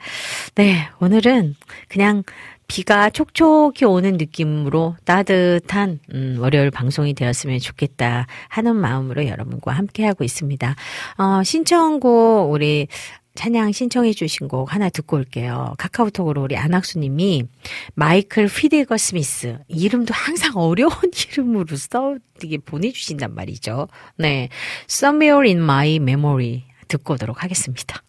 네, 오늘은 그냥 비가 촉촉히 오는 느낌으로 따뜻한 음, 월요일 방송이 되었으면 좋겠다 하는 마음으로 여러분과 함께하고 있습니다. 어, 신청곡 우리 찬양 신청해 주신 곡 하나 듣고 올게요. 카카오톡으로 우리 안학수 님이 마이클 피데거 스미스 이름도 항상 어려운 이름으로 써 이게 보내 주신단 말이죠. 네, Somewhere in My Memory 듣고 오도록 하겠습니다.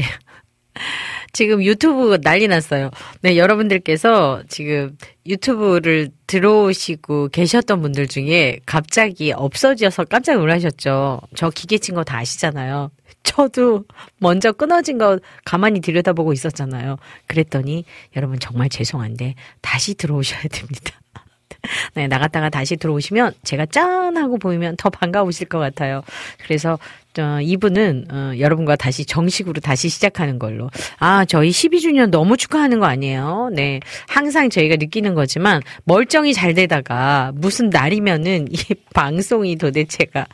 네. 지금 유튜브 난리 났어요. 네, 여러분들께서 지금 유튜브를 들어오시고 계셨던 분들 중에 갑자기 없어져서 깜짝 놀라셨죠. 저 기계 친 거 다 아시잖아요. 저도 먼저 끊어진 거 가만히 들여다보고 있었잖아요. 그랬더니 여러분 정말 죄송한데 다시 들어오셔야 됩니다. 네, 나갔다가 다시 들어오시면 제가 짠 하고 보이면 더 반가우실 것 같아요. 그래서 어, 이분은 어, 여러분과 다시 정식으로 다시 시작하는 걸로. 아, 저희 12주년 너무 축하하는 거 아니에요? 네. 항상 저희가 느끼는 거지만 멀쩡히 잘 되다가 무슨 날이면은 이 방송이 도대체가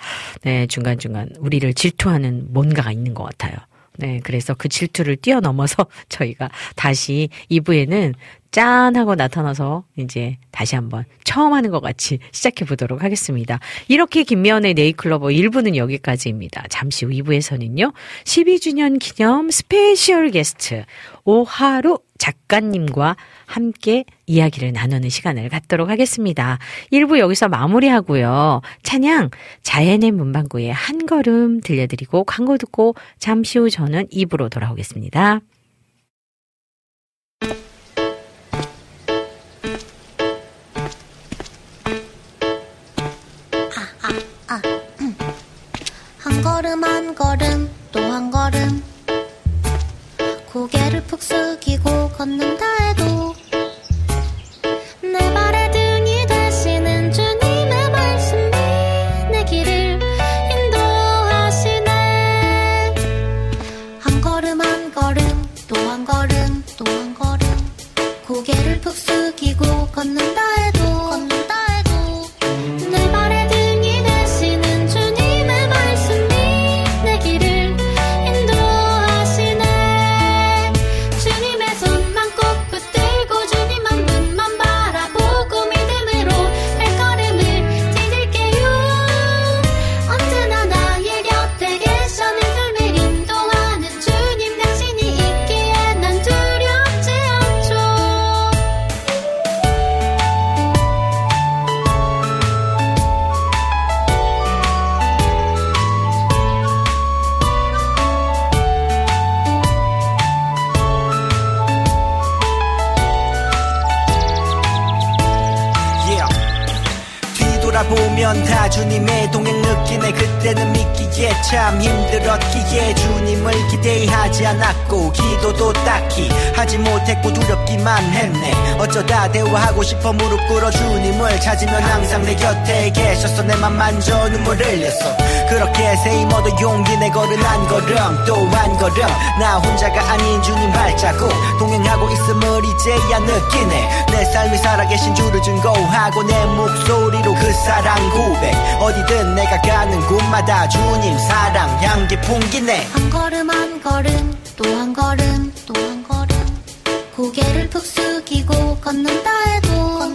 네, 중간중간 우리를 질투하는 뭔가가 있는 것 같아요. 네, 그래서 그 질투를 뛰어넘어서 저희가 다시 2부에는 짠 하고 나타나서 이제 다시 한번 처음 하는 것 같이 시작해 보도록 하겠습니다. 이렇게 김미현의 네잎클로버 1부는 여기까지입니다. 잠시 후 2부에서는요. 12주년 기념 스페셜 게스트 오하루 작가님과 함께 이야기를 나누는 시간을 갖도록 하겠습니다. 1부 여기서 마무리하고요. 찬양 자연의 문방구에 한 걸음 들려드리고 광고 듣고 잠시 후 저는 2부로 돌아오겠습니다. 한 걸음 한 걸음 또 한 걸음 고개를 푹 숙이고 걷는다 해도 내 발에 등이 되시는 주님의 말씀이 내 길을 인도하시네. 한 걸음 한 걸음 또 한 걸음 또 한 걸음. 고개를 푹 숙이고 걷는다 돌아보면 다 주님의 동행 느끼네 그때는 믿기에 참 힘들었기에 주님을 기대하지 않았고 기도도 딱히 하지 못했고 두렵기만 했네. 어쩌다 대화하고 싶어 무릎 꿇어 주님을 찾으면 항상 내 곁에 계셨어 내맘 만져 눈물 흘렸어 그렇게 얻어 용기 내 걸은 한 걸음 또 한 걸음. 나 혼자가 아닌 주님 발자국. 동행하고 있음을 이제야 느끼네. 내 삶이 살아계신 주를 증거하고 내 목소리로 그 사랑 고백. 어디든 내가 가는 곳마다 주님 사랑 향기 풍기네. 한 걸음 한 걸음 또 한 걸음 또 한 걸음. 고개를 푹 숙이고 걷는다 해도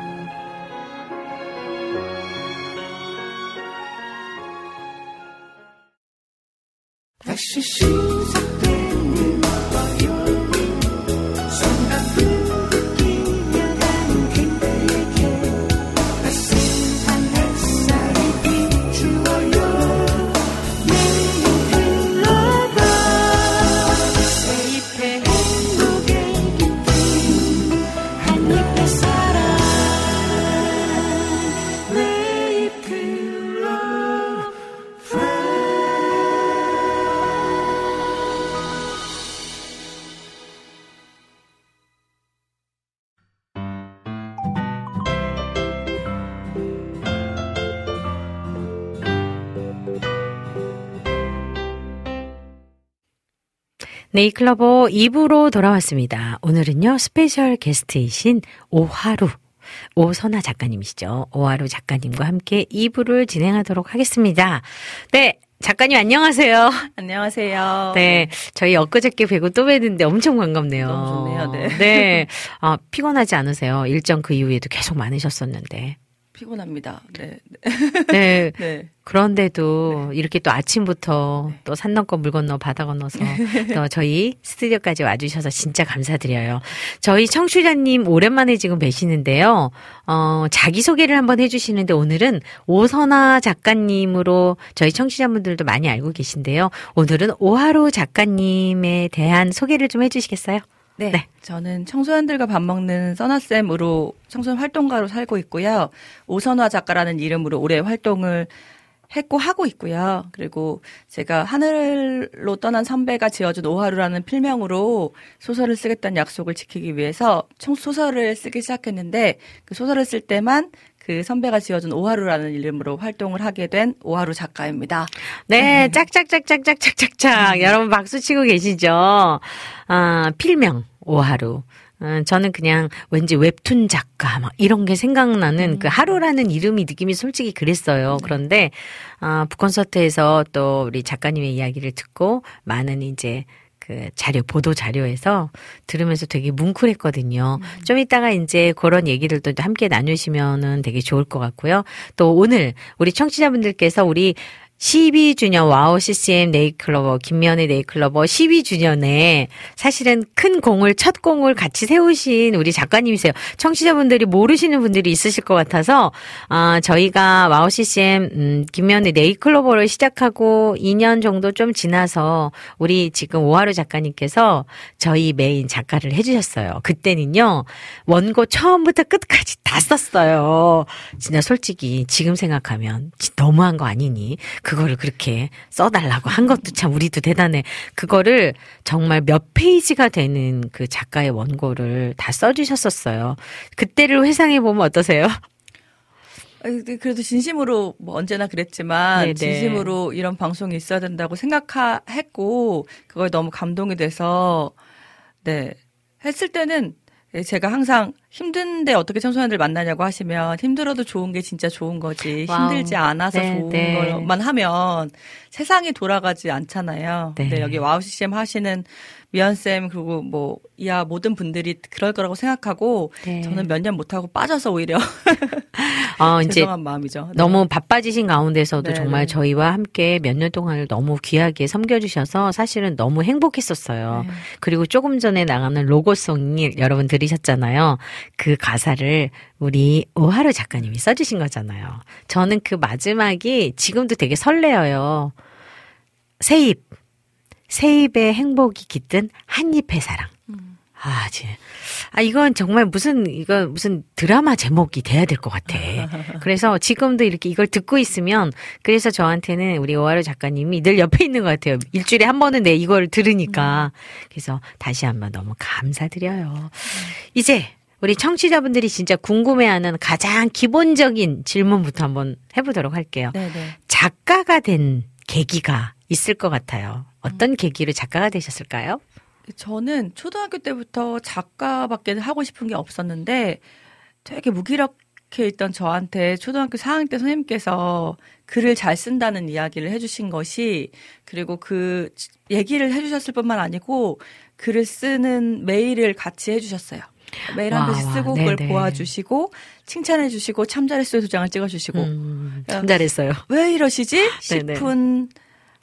네잎클로버 2부로 돌아왔습니다. 오늘은요, 스페셜 게스트이신 오하루, 오선아 작가님이시죠. 오하루 작가님과 함께 2부를 진행하도록 하겠습니다. 네, 작가님 안녕하세요. 안녕하세요. 네, 저희 엊그저께 뵈고 또 뵈는데 엄청 반갑네요. 너무 좋네요, 네. 네, 아, 피곤하지 않으세요? 일정 그 이후에도 계속 많으셨었는데. 피곤합니다. 네. 네. 네. 그런데도 이렇게 또 아침부터 또 산 넘고 물 건너 바다 건너서 또 저희 스튜디오까지 와주셔서 진짜 감사드려요. 저희 청취자님 오랜만에 지금 뵈시는데요. 어, 자기소개를 한번 해주시는데 오늘은 오선아 작가님으로 저희 청취자분들도 많이 알고 계신데요. 오늘은 오하루 작가님에 대한 소개를 좀 해주시겠어요? 네. 저는 청소년들과 밥 먹는 써나쌤으로 청소년 활동가로 살고 있고요. 오선화 작가라는 이름으로 올해 활동을 했고 하고 있고요. 그리고 제가 하늘로 떠난 선배가 지어준 오하루라는 필명으로 소설을 쓰겠다는 약속을 지키기 위해서 총 소설을 쓰기 시작했는데 그 소설을 쓸 때만 그 선배가 지어준 오하루라는 이름으로 활동을 하게 된 오하루 작가입니다. 네, 짝짝짝짝짝짝짝짝. 여러분 박수 치고 계시죠? 아, 필명, 오하루. 음, 저는 그냥 왠지 웹툰 작가 막 이런 게 생각나는 그 하루라는 이름이 느낌이 솔직히 그랬어요. 그런데 아, 북콘서트에서 또 우리 작가님의 이야기를 듣고 많은 이제 그 자료 보도 자료에서 들으면서 되게 뭉클했거든요. 좀 이따가 이제 그런 얘기들도 함께 나누시면은 되게 좋을 것 같고요. 또 오늘 우리 청취자분들께서 우리 12주년 WOW CCM 네잎클로버 김미현의 네잎클로버 12주년에 사실은 큰 공을 첫 공을 같이 세우신 우리 작가님이세요. 청취자분들이 모르시는 분들이 있으실 것 같아서 아 저희가 WOW CCM 음, 김미현의 네잎클로버를 시작하고 2년 정도 좀 지나서 우리 지금 오하루 작가님께서 저희 메인 작가를 해주셨어요. 그때는요 원고 처음부터 끝까지 다 썼어요. 진짜 솔직히 지금 생각하면 너무한 거 아니니? 그거를 그렇게 써달라고 한 것도 참 우리도 대단해. 그거를 정말 몇 페이지가 되는 그 작가의 원고를 다 써주셨었어요. 그때를 회상해 보면 어떠세요? 그래도 진심으로 뭐 언제나 그랬지만 네네. 진심으로 이런 방송이 있어야 된다고 생각했고 그거에 너무 감동이 돼서 네 했을 때는 제가 항상 힘든데 어떻게 청소년들 만나냐고 하시면 힘들어도 좋은 게 진짜 좋은 거지 와우. 힘들지 않아서 네, 좋은 네. 것만 하면 세상이 돌아가지 않잖아요. 네. 근데 여기 와우 CCM 하시는 미현 쌤 그리고 뭐 이하 모든 분들이 그럴 거라고 생각하고 네. 저는 몇 년 못하고 빠져서 오히려 어, 이제 죄송한 마음이죠. 네. 너무 바빠지신 가운데서도 네, 정말 네. 저희와 함께 몇 년 동안을 너무 귀하게 섬겨주셔서 사실은 너무 행복했었어요. 네. 그리고 조금 전에 나가는 로고송이 여러분 들으셨잖아요. 그 가사를 우리 오하루 작가님이 써주신 거잖아요. 저는 그 마지막이 지금도 되게 설레어요. 세입. 세입의 행복이 깃든 한 잎의 사랑. 아, 지 아, 이건 정말 무슨, 이거 무슨 드라마 제목이 돼야 될 것 같아. 그래서 지금도 이렇게 이걸 듣고 있으면, 그래서 저한테는 우리 오하루 작가님이 늘 옆에 있는 것 같아요. 일주일에 한 번은 내 이걸 들으니까. 그래서 다시 한번 너무 감사드려요. 이제, 우리 청취자분들이 진짜 궁금해하는 가장 기본적인 질문부터 한번 해보도록 할게요. 네네. 작가가 된 계기가 있을 것 같아요. 어떤 계기로 작가가 되셨을까요? 저는 초등학교 때부터 작가밖에 하고 싶은 게 없었는데 되게 무기력해 있던 저한테 초등학교 4학년 때 선생님께서 글을 잘 쓴다는 이야기를 해주신 것이 그리고 그 얘기를 해주셨을 뿐만 아니고 글을 쓰는 메일을 같이 해주셨어요. 메일 한 편씩 와, 쓰고 그걸 네네. 보아주시고 칭찬해 주시고 참 잘했어요 두 장을 찍어 주시고 음, 참 잘했어요. 왜 이러시지 네네.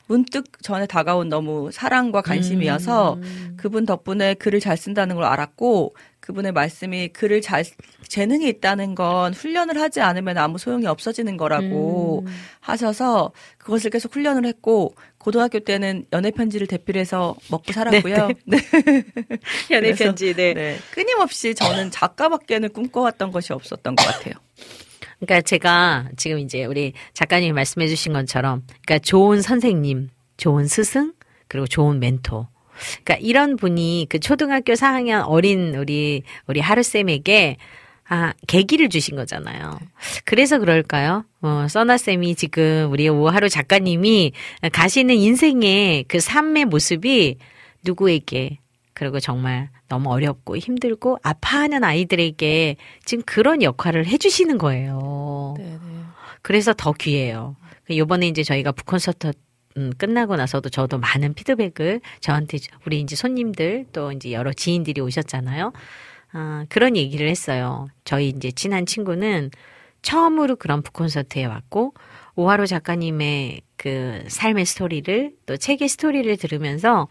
문득 전에 다가온 너무 사랑과 관심이어서 음. 그분 덕분에 글을 잘 쓴다는 걸 알았고 그분의 말씀이 글을 잘 재능이 있다는 건 훈련을 하지 않으면 아무 소용이 없어지는 거라고 음. 하셔서 그것을 계속 훈련을 했고 고등학교 때는 연애 편지를 대필해서 먹고 살았고요. 네. 연애 편지, 네. 네. 끊임없이 저는 작가밖에는 꿈꿔왔던 것이 없었던 것 같아요. 그러니까 제가 지금 이제 우리 작가님이 말씀해 주신 것처럼 그러니까 좋은 선생님, 좋은 스승, 그리고 좋은 멘토. 그러니까 이런 분이 그 초등학교 4학년 어린 우리 우리 하루 쌤에게 아, 계기를 주신 거잖아요. 그래서 그럴까요? 어, 써나쌤이 지금 우리 오하루 작가님이 가시는 인생의 그 삶의 모습이 누구에게 그리고 정말 너무 어렵고 힘들고 아파하는 아이들에게 지금 그런 역할을 해주시는 거예요. 그래서 더 귀해요. 요번에 이제 저희가 북콘서트 음, 끝나고 나서도 저도 많은 피드백을 저한테 우리 이제 손님들 또 이제 여러 지인들이 오셨잖아요. 아, 그런 얘기를 했어요. 저희 이제 친한 친구는 처음으로 그런 북콘서트에 왔고 오하로 작가님의 그 삶의 스토리를 또 책의 스토리를 들으면서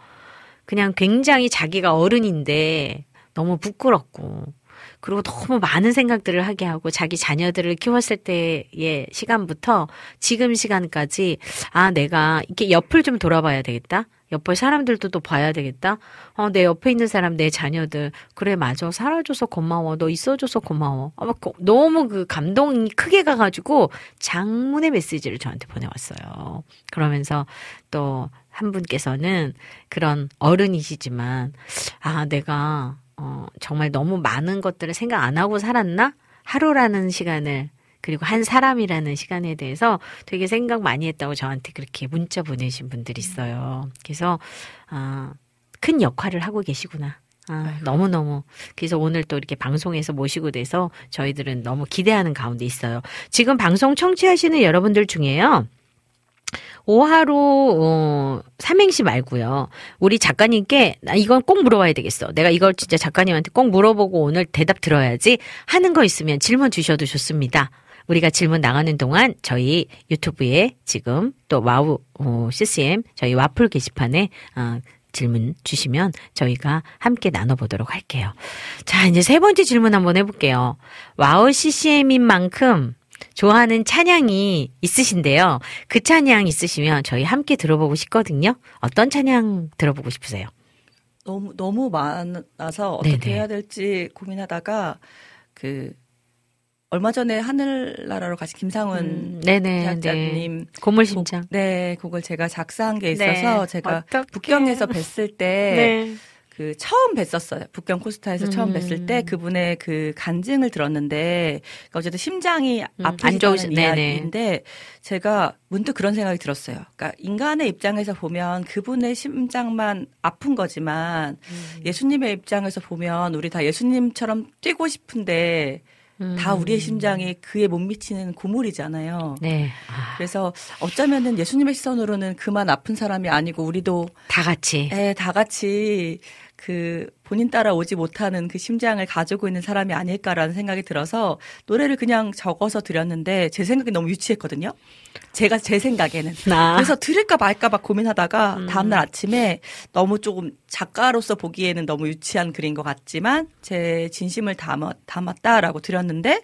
그냥 굉장히 자기가 어른인데 너무 부끄럽고 그리고 너무 많은 생각들을 하게 하고 자기 자녀들을 키웠을 때의 시간부터 지금 시간까지 아 내가 이렇게 옆을 좀 돌아봐야 되겠다. 옆에 사람들도 또 봐야 되겠다. 어, 내 옆에 있는 사람, 내 자녀들. 그래, 맞아. 살아줘서 고마워. 너 있어줘서 고마워. 아, 막 너무 그 감동이 크게 가가지고 장문의 메시지를 저한테 보내왔어요. 그러면서 또 한 분께서는 그런 어른이시지만, 아, 내가, 어, 정말 너무 많은 것들을 생각 안 하고 살았나? 하루라는 시간을 그리고 한 사람이라는 시간에 대해서 되게 생각 많이 했다고 저한테 그렇게 문자 보내신 분들이 있어요. 그래서 아, 큰 역할을 하고 계시구나. 아, 너무너무. 그래서 오늘 또 이렇게 방송에서 모시고 돼서 저희들은 너무 기대하는 가운데 있어요. 지금 방송 청취하시는 여러분들 중에요. 오하루 어, 삼행시 말고요. 우리 작가님께 나 이건 꼭 물어봐야 되겠어. 내가 이걸 진짜 작가님한테 꼭 물어보고 오늘 대답 들어야지 하는 거 있으면 질문 주셔도 좋습니다. 우리가 질문 나가는 동안 저희 유튜브에 지금 또 와우 어, CCM 저희 와플 게시판에 어, 질문 주시면 저희가 함께 나눠보도록 할게요. 자, 이제 세 번째 질문 한번 해볼게요. 와우 CCM인 만큼 좋아하는 찬양이 있으신데요. 그 찬양 있으시면 저희 함께 들어보고 싶거든요. 어떤 찬양 들어보고 싶으세요? 너무 너무 많아서 어떻게 네네. 해야 될지 고민하다가 그 얼마 전에 하늘나라로 가신 김상훈 음, 네네, 제작자님 네. 고물심장. 곡, 네, 곡을 제가 작사한 게 네. 있어서 제가 어떡해. 북경에서 뵀을 때 네. 그 처음 뵀었어요. 북경 코스타에서 처음 음. 뵀을 때 그분의 그 간증을 들었는데 그러니까 어쨌든 심장이 음, 안 네네. 이야기인데 제가 문득 그런 생각이 들었어요. 그러니까 인간의 입장에서 보면 그분의 심장만 아픈 거지만 음. 예수님의 입장에서 보면 우리 다 예수님처럼 뛰고 싶은데 다 음. 우리의 심장이 그에 못 미치는 고물이잖아요. 네. 그래서 어쩌면은 예수님의 시선으로는 그만 아픈 사람이 아니고 우리도 다 같이. 예, 다 같이 그 본인 따라 오지 못하는 그 심장을 가지고 있는 사람이 아닐까라는 생각이 들어서 노래를 그냥 적어서 드렸는데 제 생각이 너무 유치했거든요. 제가 제 생각에는. 나. 그래서 들을까 말까 막 고민하다가 음. 다음날 아침에 너무 조금 작가로서 보기에는 너무 유치한 글인 것 같지만 제 진심을 담아, 담았다라고 드렸는데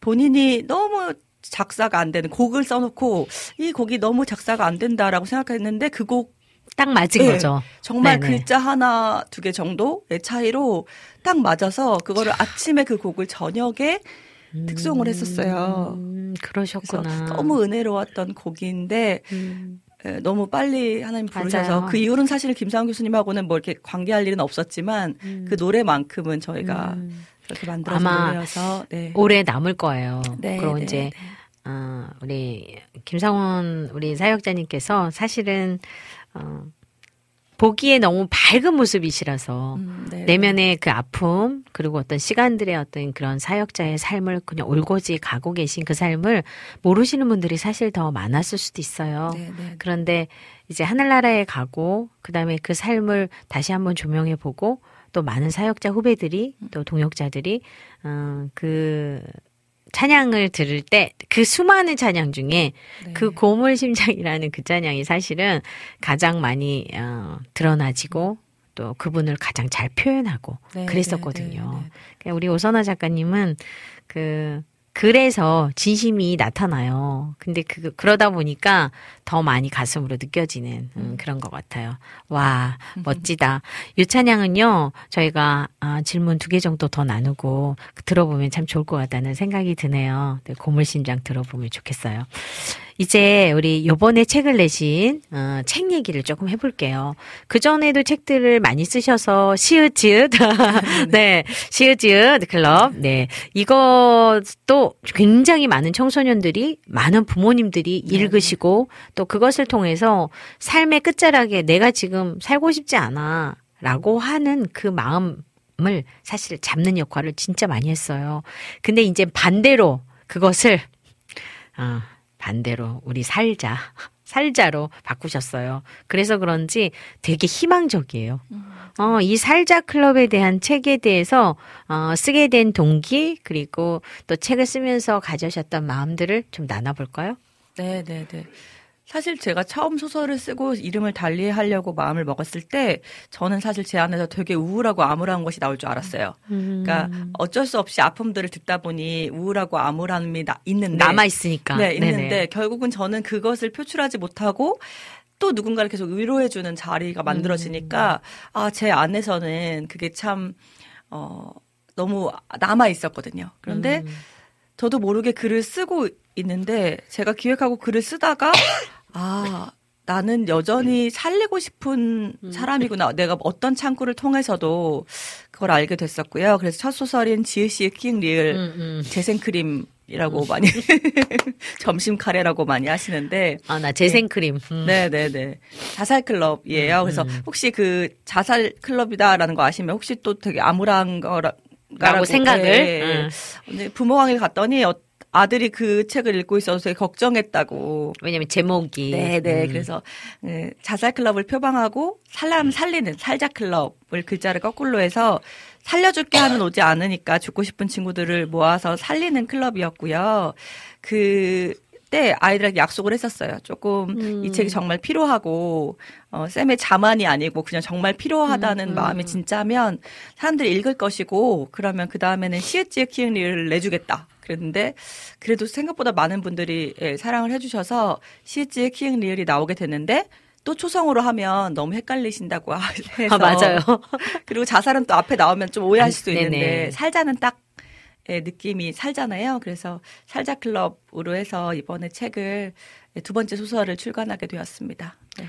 본인이 너무 작사가 안 되는 곡을 써놓고 이 곡이 너무 작사가 안 된다라고 생각했는데 그 곡 딱 맞은 네, 거죠. 정말 네네. 글자 하나 두 개 정도의 차이로 딱 맞아서 그거를 아침에 그 곡을 저녁에 특송을 했었어요. 음, 그러셨구나. 너무 은혜로웠던 곡인데 에, 너무 빨리 하나님 부르셔서 맞아요. 그 이후로는 사실 김상훈 교수님하고는 뭐 이렇게 관계할 일은 없었지만 그 노래만큼은 저희가 그렇게 만들어서 아마 네. 오래 남을 거예요. 네, 그리고 네, 이제 어, 우리 김상훈 우리 사역자님께서 사실은 어, 보기에 너무 밝은 모습이시라서 네, 내면의 그 아픔 그리고 어떤 시간들의 어떤 그런 사역자의 삶을 그냥 올고지 가고 계신 그 삶을 모르시는 분들이 사실 더 많았을 수도 있어요. 네, 그런데 이제 하늘나라에 가고 그다음에 그 삶을 다시 한번 조명해 보고 또 많은 사역자 후배들이 또 동역자들이 어, 그 찬양을 들을 때 그 수많은 찬양 중에 그 고물 심장이라는 그 찬양이 사실은 가장 많이 어, 드러나지고 또 그분을 가장 잘 표현하고 네, 그랬었거든요. 그러니까 우리 오선아 작가님은 그 그래서 진심이 나타나요. 근데 그 그러다 보니까 더 많이 가슴으로 느껴지는 음, 그런 것 같아요. 와 멋지다. 이 찬양은요 저희가 아, 질문 두 개 정도 더 나누고 들어보면 참 좋을 것 같다는 생각이 드네요. 네, 고물심장 들어보면 좋겠어요. 이제 우리 요번에 책을 내신 어, 책 얘기를 조금 해볼게요. 그 전에도 책들을 많이 쓰셔서 시읒지읒 네 시읒지읒 클럽 네 이것도 굉장히 많은 청소년들이 많은 부모님들이 읽으시고 또 그것을 통해서 삶의 끝자락에 내가 지금 살고 싶지 않아라고 하는 그 마음 을 사실 잡는 역할을 진짜 많이 했어요. 근데 이제 반대로 그것을 아, 반대로 우리 살자. 살자로 바꾸셨어요. 그래서 그런지 되게 희망적이에요. 어, 이 살자 클럽에 대한 책에 대해서 어, 쓰게 된 동기 그리고 또 책을 쓰면서 가져셨던 마음들을 좀 나눠볼까요? 네, 네, 네. 사실 제가 처음 소설을 쓰고 이름을 달리 하려고 마음을 먹었을 때 저는 사실 제 안에서 되게 우울하고 암울한 것이 나올 줄 알았어요. 그러니까 어쩔 수 없이 아픔들을 듣다 보니 우울하고 암울함이 나, 있는데 남아 있으니까. 네, 있는데 네네. 결국은 저는 그것을 표출하지 못하고 또 누군가를 계속 위로해주는 자리가 만들어지니까 아제 안에서는 그게 참 어, 너무 남아 있었거든요. 그런데 저도 모르게 글을 쓰고 있는데 제가 기획하고 글을 쓰다가 아 나는 여전히 살리고 싶은 사람이구나. 내가 어떤 창구를 통해서도 그걸 알게 됐었고요. 그래서 첫 소설인 지읒씨의 키읔 리을 재생크림이라고 많이 점심 카레라고 많이 하시는데 아, 나 재생크림. 음. 네네네. 자살 클럽이에요. 그래서 혹시 그 자살 클럽이다라는 거 아시면 혹시 또 되게 암울한 거라 라고 생각을? 네. 음. 부모왕에 갔더니 어- 아들이 그 책을 읽고 있어서 되게 걱정했다고. 왜냐면 제목이. 네네. 음. 그래서 예, 자살 클럽을 표방하고 사람 살리는 살자 클럽을 글자를 거꾸로 해서 살려줄게 하는 오지 않으니까 죽고 싶은 친구들을 모아서 살리는 클럽이었고요. 그 때 아이들에게 약속을 했었어요. 조금 이 책이 정말 필요하고 어, 쌤의 자만이 아니고 그냥 정말 필요하다는 마음이 진짜면 사람들이 읽을 것이고 그러면 그 다음에는 시읒지읒 키읔리를 내주겠다. 그랬는데 그래도 생각보다 많은 분들이 예, 사랑을 해주셔서 시읒지읒 키읔 리을이 나오게 됐는데 또 초성으로 하면 너무 헷갈리신다고 해서 아, 맞아요. 그리고 자살은 또 앞에 나오면 좀 오해할 수도 네네. 있는데 살자는 딱 예, 느낌이 살잖아요. 그래서 살자 클럽으로 해서 이번에 책을 예, 두 번째 소설을 출간하게 되었습니다. 네.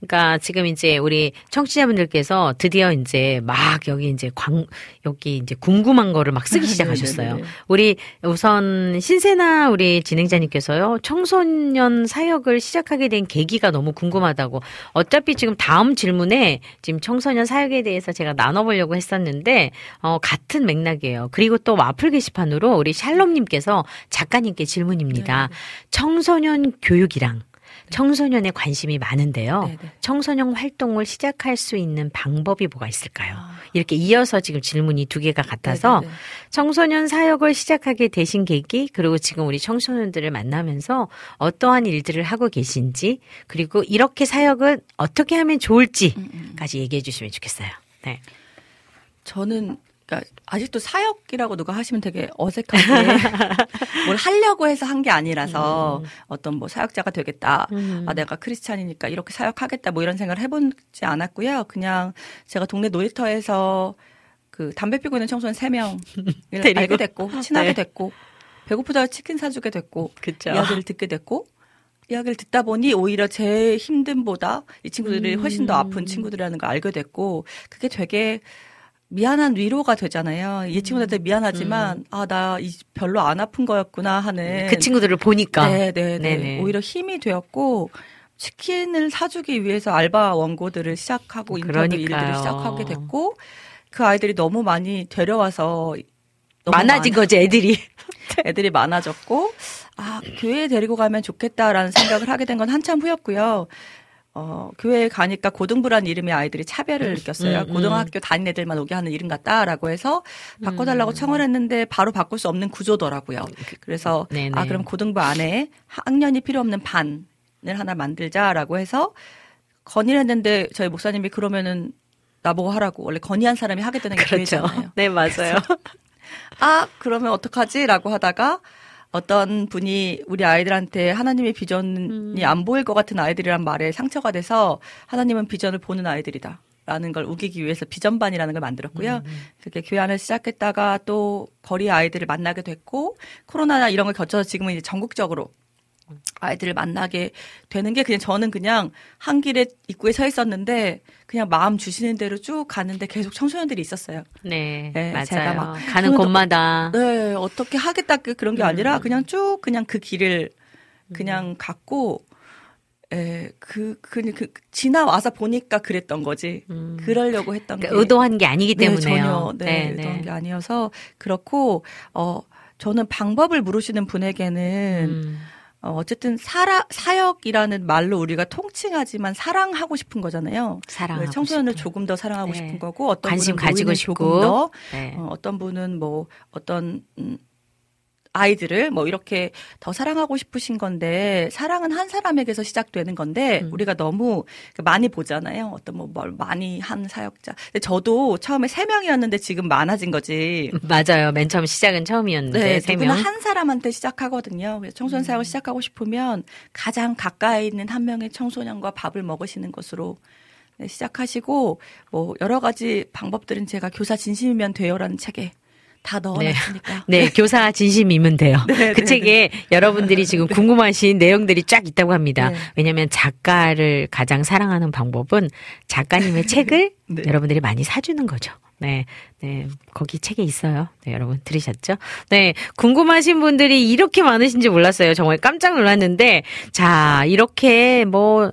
그러니까 지금 이제 우리 청취자분들께서 드디어 이제 막 여기 이제 광 여기 이제 궁금한 거를 막 쓰기 시작하셨어요. 네네네. 우리 우선 신세나 우리 진행자님께서요 청소년 사역을 시작하게 된 계기가 너무 궁금하다고. 어차피 지금 다음 질문에 지금 청소년 사역에 대해서 제가 나눠 보려고 했었는데 어 같은 맥락이에요. 그리고 또 와플 게시판으로 우리 샬롬님께서 작가님께 질문입니다. 청소년 교육이랑 청소년에 관심이 많은데요. 네네. 청소년 활동을 시작할 수 있는 방법이 뭐가 있을까요? 이렇게 이어서 지금 질문이 두 개가 같아서 네네네. 청소년 사역을 시작하게 되신 계기, 그리고 지금 우리 청소년들을 만나면서 어떠한 일들을 하고 계신지, 그리고 이렇게 사역을 어떻게 하면 좋을지까지 얘기해 주시면 좋겠어요. 네. 저는 그러니까 아직도 사역이라고 누가 하시면 되게 어색하게 뭘 하려고 해서 한 게 아니라서 어떤 뭐 사역자가 되겠다. 음. 아 내가 크리스찬이니까 이렇게 사역하겠다. 뭐 이런 생각을 해보지 않았고요. 그냥 제가 동네 놀이터에서 그 담배 피고 있는 청소년 3명을 데리고? 알게 됐고 친하게 네. 됐고 배고프다고 치킨 사주게 됐고 그쵸. 이야기를 듣게 됐고 이야기를 듣다 보니 오히려 제 힘듦보다 이 친구들이 훨씬 더 아픈 친구들이라는 걸 알게 됐고 그게 되게 미안한 위로가 되잖아요. 이 친구들한테 미안하지만 아나 별로 안 아픈 거였구나 하는 그 친구들을 보니까. 네, 네, 네. 네 네. 오히려 힘이 되었고 치킨을 사주기 위해서 알바 원고들을 시작하고 인터뷰 그러니까요. 일들을 시작하게 됐고 그 아이들이 너무 많이 데려와서 너무 많아진 많- 거지, 애들이. 애들이 많아졌고 아 교회에 데리고 가면 좋겠다라는 생각을 하게 된 건 한참 후였고요. 어, 교회에 가니까 고등부란 이름의 아이들이 차별을 느꼈어요. 음, 음. 고등학교 다닌 애들만 오게 하는 이름 같다라고 해서 음. 바꿔달라고 청을 했는데 바로 바꿀 수 없는 구조더라고요. 그래서 네네. 아 그럼 고등부 안에 학년이 필요 없는 반을 하나 만들자라고 해서 건의를 했는데 저희 목사님이 그러면은 나보고 하라고 원래 건의한 사람이 하게 되는 게 그렇죠. 교회잖아요. 네, 맞아요. 아, 그러면 어떡하지?라고 하다가 어떤 분이 우리 아이들한테 하나님의 비전이 안 보일 것 같은 아이들이란 말에 상처가 돼서 하나님은 비전을 보는 아이들이다. 라는 걸 우기기 위해서 비전반이라는 걸 만들었고요. 그렇게 교회 안을 시작했다가 또 거리 아이들을 만나게 됐고 코로나나 이런 걸 거쳐서 지금은 이제 전국적으로 아이들을 만나게 되는 게 그냥 저는 그냥 한 길에 입구에 서 있었는데 그냥 마음 주시는 대로 쭉 가는데 계속 청소년들이 있었어요. 네, 네, 맞아요. 제가 막 가는 곳마다. 네, 어떻게 하겠다 그- 그런 게 아니라 그냥 쭉 그냥 그 길을 그냥 갔고 에, 그, 그, 그, 지나와서 보니까 그랬던 거지. 그러려고 했던 그러니까 게. 의도한 게 아니기 네, 때문에요. 전혀, 네, 네, 의도한 네. 게 아니어서 그렇고, 어, 저는 방법을 물으시는 분에게는, 음. 어, 어쨌든 사라, 사역이라는 말로 우리가 통칭하지만 사랑하고 싶은 거잖아요. 네, 청소년을 조금 더 사랑하고 네. 싶은 거고 어떤 관심 분은 가지고 싶고. 조금 더 네. 어, 어떤 분은 뭐 어떤 음, 아이들을 뭐 이렇게 더 사랑하고 싶으신 건데 사랑은 한 사람에게서 시작되는 건데 음. 우리가 너무 많이 보잖아요. 어떤 뭐 뭘 많이 한 사역자. 근데 저도 처음에 세 명이었는데 지금 많아진 거지. 맞아요. 맨 처음 시작은 처음이었는데 네, 세 누구나 명. 한 사람한테 시작하거든요. 그래서 청소년 사역을 시작하고 싶으면 가장 가까이 있는 한 명의 청소년과 밥을 먹으시는 것으로 네, 시작하시고 뭐 여러 가지 방법들은 제가 교사 진심이면 돼요라는 책에 다 넣어놨으니까. 네, 교사 진심이면 돼요. 네, 그 네, 책에 여러분들이 지금 궁금하신 내용들이 쫙 있다고 합니다. 네. 왜냐하면 작가를 가장 사랑하는 방법은 작가님의 책을 네. 여러분들이 많이 사주는 거죠. 네, 네, 거기 책에 있어요. 네, 여러분 들으셨죠? 네, 궁금하신 분들이 이렇게 많으신지 몰랐어요. 정말 깜짝 놀랐는데, 자, 이렇게 뭐,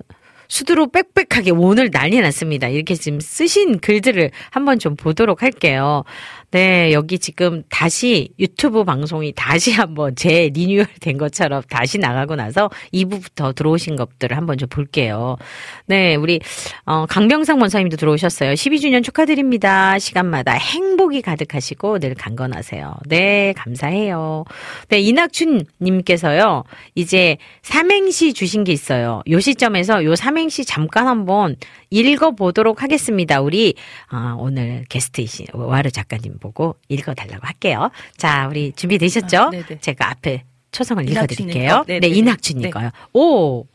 수두로 빽빽하게 오늘 난리 났습니다. 이렇게 지금 쓰신 글들을 한번 좀 보도록 할게요. 네, 여기 지금 다시 유튜브 방송이 다시 한번 재 리뉴얼 된 것처럼 다시 나가고 나서 2부부터 들어오신 것들을 한번 좀 볼게요. 네, 우리, 어, 강병상 원사님도 들어오셨어요. 12주년 축하드립니다. 시간마다 행복이 가득하시고 늘 강건하세요. 네, 감사해요. 네, 이낙춘님께서요, 이제 삼행시 주신 게 있어요. 요 시점에서 요 삼행시 잠깐 한번 읽어보도록 하겠습니다. 우리, 어, 오늘 게스트이신 와르 작가님 보고 읽어달라고 할게요. 자, 우리 준비되셨죠? 아. 제가 앞에 초성을 읽어드릴게요. 거? 네. 이낙춘님 거요. 오,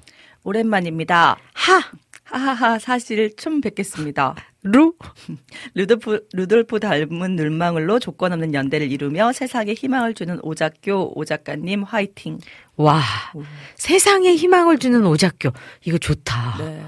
오랜만입니다. 하, 하하하 사실 좀 뵙겠습니다. 루, 루돌프, 루돌프 닮은 눈망울로 조건 없는 연대를 이루며 세상에 희망을 주는 오작교 오작가님 화이팅. 와, 세상에 희망을 주는 오작교. 이거 좋다. 네.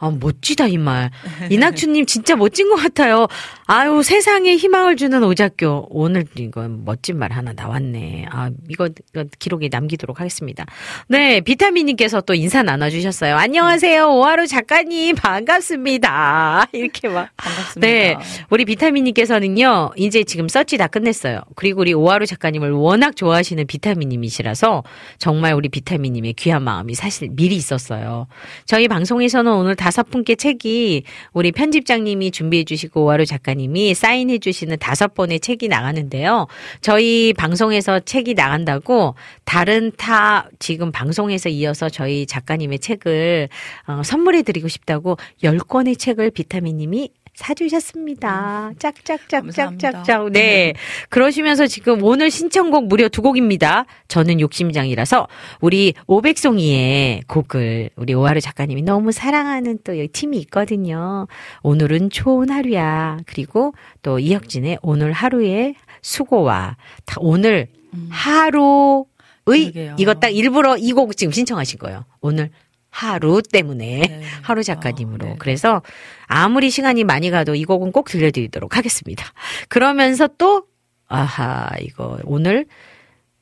아, 멋지다, 이 말. 이낙주님 진짜 멋진 것 같아요. 아유, 세상에 희망을 주는 오작교. 오늘 이거 멋진 말 하나 나왔네. 아, 이거, 이거 기록에 남기도록 하겠습니다. 네, 비타민님께서 또 인사 나눠주셨어요. 안녕하세요. 오하루 작가님, 반갑습니다. 이렇게 막. 반갑습니다. 네, 우리 비타민님께서는요, 이제 지금 서치 다 끝냈어요. 그리고 우리 오하루 작가님을 워낙 좋아하시는 비타민님이시라서 정말 우리 비타민님의 귀한 마음이 사실 미리 있었어요. 저희 방송에서는 오늘 다섯 분께 책이 우리 편집장님이 준비해 주시고 오하루 작가님이 사인해 주시는 다섯 번의 책이 나가는데요. 저희 방송에서 책이 나간다고 다른 타 지금 방송에서 이어서 저희 작가님의 책을 어, 선물해 드리고 싶다고 열 권의 책을 비타민님이 사주셨습니다. 짝짝짝짝짝짝. 네. 그러시면서 지금 오늘 신청곡 무려 두 곡입니다. 저는 욕심장이라서 우리 오백송이의 곡을 우리 오하루 작가님이 너무 사랑하는 또 여기 팀이 있거든요. 오늘은 좋은 하루야. 그리고 또 이혁진의 오늘 하루의 수고와 다 오늘 하루의 그러게요. 이거 딱 일부러 이 곡 지금 신청하신 거예요. 오늘 하루 때문에 하루 작가님으로 그래서 아무리 시간이 많이 가도 이 곡은 꼭 들려드리도록 하겠습니다. 그러면서 또 아하 이거 오늘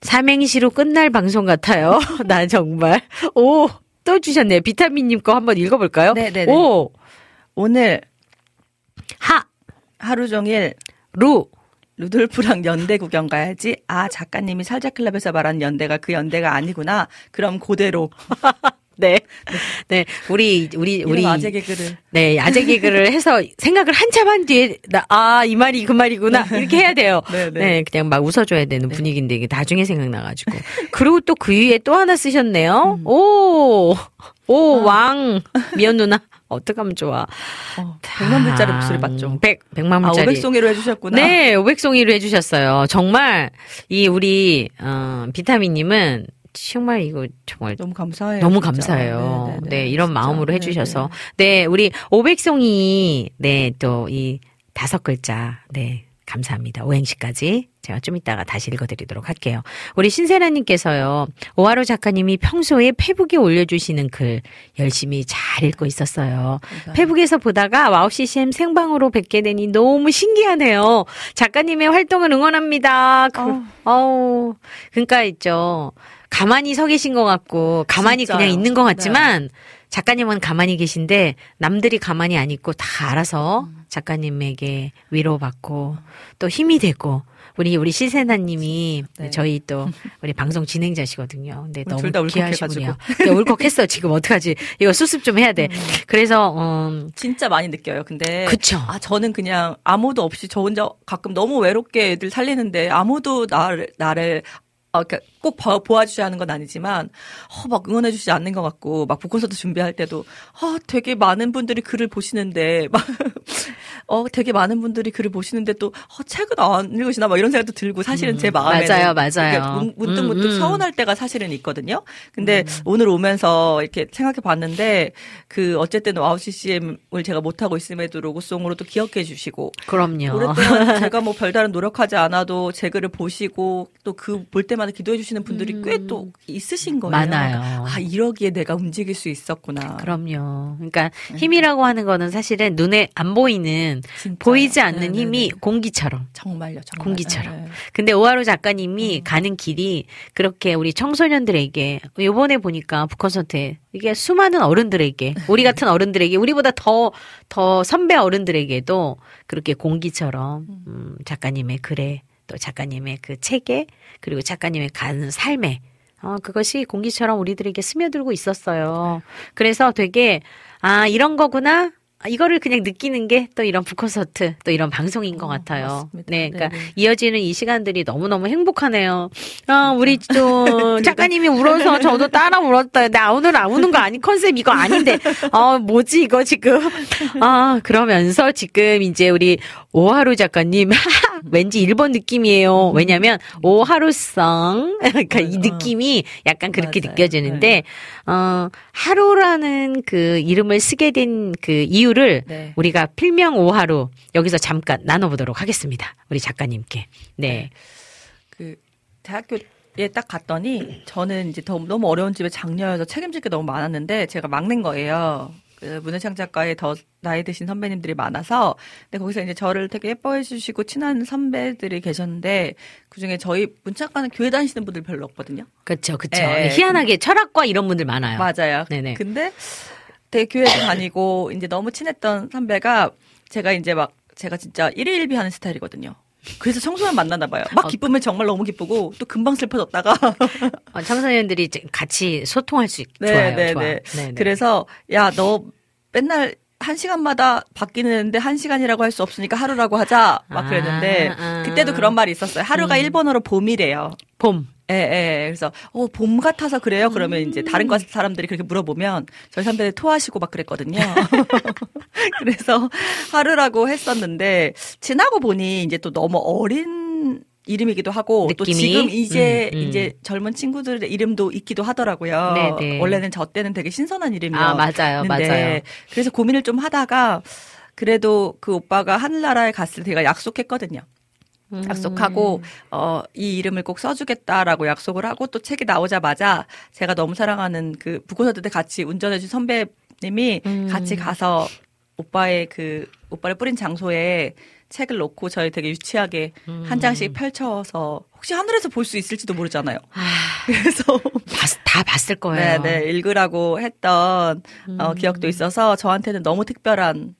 삼행시로 끝날 방송 같아요. 나 정말 오 또 주셨네요. 비타민님 거 한번 읽어볼까요? 네네네. 오 오늘 하 하루 종일 루 루돌프랑 연대 구경 가야지. 아 작가님이 살자클럽에서 말한 연대가 그 연대가 아니구나. 그럼 그대로. 네. 네. 우리, 우리, 이런 우리. 아재 개그를. 네. 아재 개그를 해서 생각을 한참 한 뒤에, 나, 아, 이 말이 그 말이구나. 이렇게 해야 돼요. 네, 네, 네. 그냥 막 웃어줘야 되는 분위기인데 이게 나중에 생각나가지고. 그리고 또 그 위에 또 하나 쓰셨네요. 음. 오! 아. 오, 왕. 미연 누나. 어떡하면 좋아. 어, 100만 불짜리 목소리 맞죠? 100, 100만 아, 불짜리. 500송이로 해주셨구나. 네, 500송이로 해주셨어요. 정말, 이 우리, 어, 비타민님은 정말 이거 정말 너무 감사해요. 너무 진짜. 감사해요. 네, 네, 네, 네, 이런 진짜. 마음으로 네, 해주셔서. 네, 우리 오백송이, 네, 또 이 다섯 글자, 네, 감사합니다. 오행시까지 제가 좀 이따가 다시 읽어드리도록 할게요. 우리 신세라님께서요, 오하루 작가님이 평소에 페북에 올려주시는 글 열심히 잘 읽고 있었어요. 페북에서 보다가 와우 CCM 생방으로 뵙게 되니 너무 신기하네요. 작가님의 활동을 응원합니다. 그, 어우, 그러니까 있죠. 가만히 서 계신 것 같고, 가만히 진짜요. 그냥 있는 것 네. 같지만, 작가님은 가만히 계신데, 남들이 가만히 안 있고 다 알아서 작가님에게 위로받고, 또 힘이 되고, 우리, 우리 시세나님이 저희 또, 우리 방송 진행자시거든요. 근데 너무 둘다 울컥해가지고. 네, 울컥했어. 지금 어떡하지. 이거 수습 좀 해야 돼. 그래서, 음, 진짜 많이 느껴요. 근데 그쵸. 아 저는 그냥 아무도 없이 저 혼자 가끔 너무 외롭게 애들 살리는데 아무도 나를 나를 어, 그러니까 꼭 봐- 보아주셔야 하는 건 아니지만 어, 막 응원해주지 않는 것 같고 막 북콘서트 준비할 때도 아 되게 많은 분들이 글을 보시는데 막 어, 되게 많은 분들이 글을 보시는데 또 어, 책은 안 읽으시나 막 이런 생각도 들고 사실은 제 마음에 맞아요, 맞아요. 문득 문득 음, 음. 서운할 때가 사실은 있거든요. 근데 오늘 오면서 이렇게 생각해 봤는데 그 어쨌든 와우 CCM을 제가 못 하고 있음에도 로고송으로 또 기억해 주시고 그럼요. 오랫동안 제가 뭐 별다른 노력하지 않아도 제 글을 보시고 또 그 볼 때마다 기도해 주시는 분들이 꽤 또 있으신 거예요. 많아요. 아 이러기에 내가 움직일 수 있었구나. 그럼요. 그러니까 힘이라고 하는 거는 사실은 눈에 안 보이는 보이지 않는 힘이 공기처럼 정말요, 정말. 공기처럼. 네. 근데 오하루 작가님이 가는 길이 그렇게 우리 청소년들에게 요번에 보니까 북콘서트에 이게 수많은 어른들에게 우리 같은 어른들에게 우리보다 더더 선배 어른들에게도 그렇게 공기처럼 음, 작가님의 글에 또 작가님의 그 책에 그리고 작가님의 가는 삶에 어, 그것이 공기처럼 우리들에게 스며들고 있었어요. 그래서 되게, 아, 이런 거구나? 아, 이거를 그냥 느끼는 게 또 이런 북콘서트, 또 이런 방송인 것 같아요. 네, 그러니까 네네. 이어지는 이 시간들이 너무 너무 행복하네요. 아, 우리 또 작가님이 울어서 저도 따라 울었다. 나 오늘 안 우는 거 아니, 컨셉 이거 아닌데. 아, 뭐지, 이거 지금. 아, 그러면서 지금 이제 우리 오하루 작가님, 왠지 일본 느낌이에요. 왜냐면, 오 하루성. 그러니까 이 느낌이 약간 그렇게 느껴지는데, 어, 하루라는 그 이름을 쓰게 된 그 이유를 네. 우리가 필명 오하루 여기서 잠깐 나눠 보도록 하겠습니다. 우리 작가님께. 네. 그 대학교에 딱 갔더니 저는 이제 더, 너무 어려운 집에 장녀여서 책임질 게 너무 많았는데 제가 막낸 거예요. 그 문혜창 작가의 더 나이 드신 선배님들이 많아서 근데 거기서 이제 저를 되게 예뻐해 주시고 친한 선배들이 계셨는데 그중에 저희 문창과는 교회 다니시는 분들 별로 없거든요. 그렇죠, 그렇죠. 예, 예. 희한하게 철학과 이런 분들 많아요. 맞아요. 네네. 근데 되게 교회도 다니고 이제 너무 친했던 선배가 제가 이제 막 제가 진짜 일일비 하는 스타일이거든요. 그래서 청소년 만나나 봐요. 막 기쁘면 정말 너무 기쁘고 또 금방 슬퍼졌다가 어, 청소년들이 같이 소통할 수 있, 네, 좋아요. 네, 좋아. 네. 네, 네. 그래서 야 너 맨날 한 시간마다 바뀌는데 한 시간이라고 할 수 없으니까 하루라고 하자 막 아, 그랬는데 아. 그때도 그런 말이 있었어요. 하루가 음. 일본어로 봄이래요. 봄. 예, 예. 그래서 어, 봄 같아서 그래요. 그러면 이제 다른 과 사람들이 그렇게 물어보면 저희 선배들 토하시고 막 그랬거든요. 그래서 하루라고 했었는데 지나고 보니 이제 또 너무 어린 이름이기도 하고 또 느낌이? 지금 이제 음, 음. 이제 젊은 친구들의 이름도 있기도 하더라고요. 네네. 원래는 저 때는 되게 신선한 이름이었는데 아, 맞아요, 맞아요. 그래서 고민을 좀 하다가 그래도 그 오빠가 하늘나라에 갔을 때 제가 약속했거든요. 음. 약속하고 어 이 이름을 꼭 써주겠다라고 약속을 하고 또 책이 나오자마자 제가 너무 사랑하는 그 부고사들때 같이 운전해준 선배님이 음. 같이 가서 오빠의 그 오빠를 뿌린 장소에 책을 놓고 저희 되게 유치하게 한 장씩 펼쳐서 혹시 하늘에서 볼 수 있을지도 모르잖아요. 그래서 다 봤을 거예요. 네, 네 읽으라고 했던 어, 기억도 있어서 저한테는 너무 특별한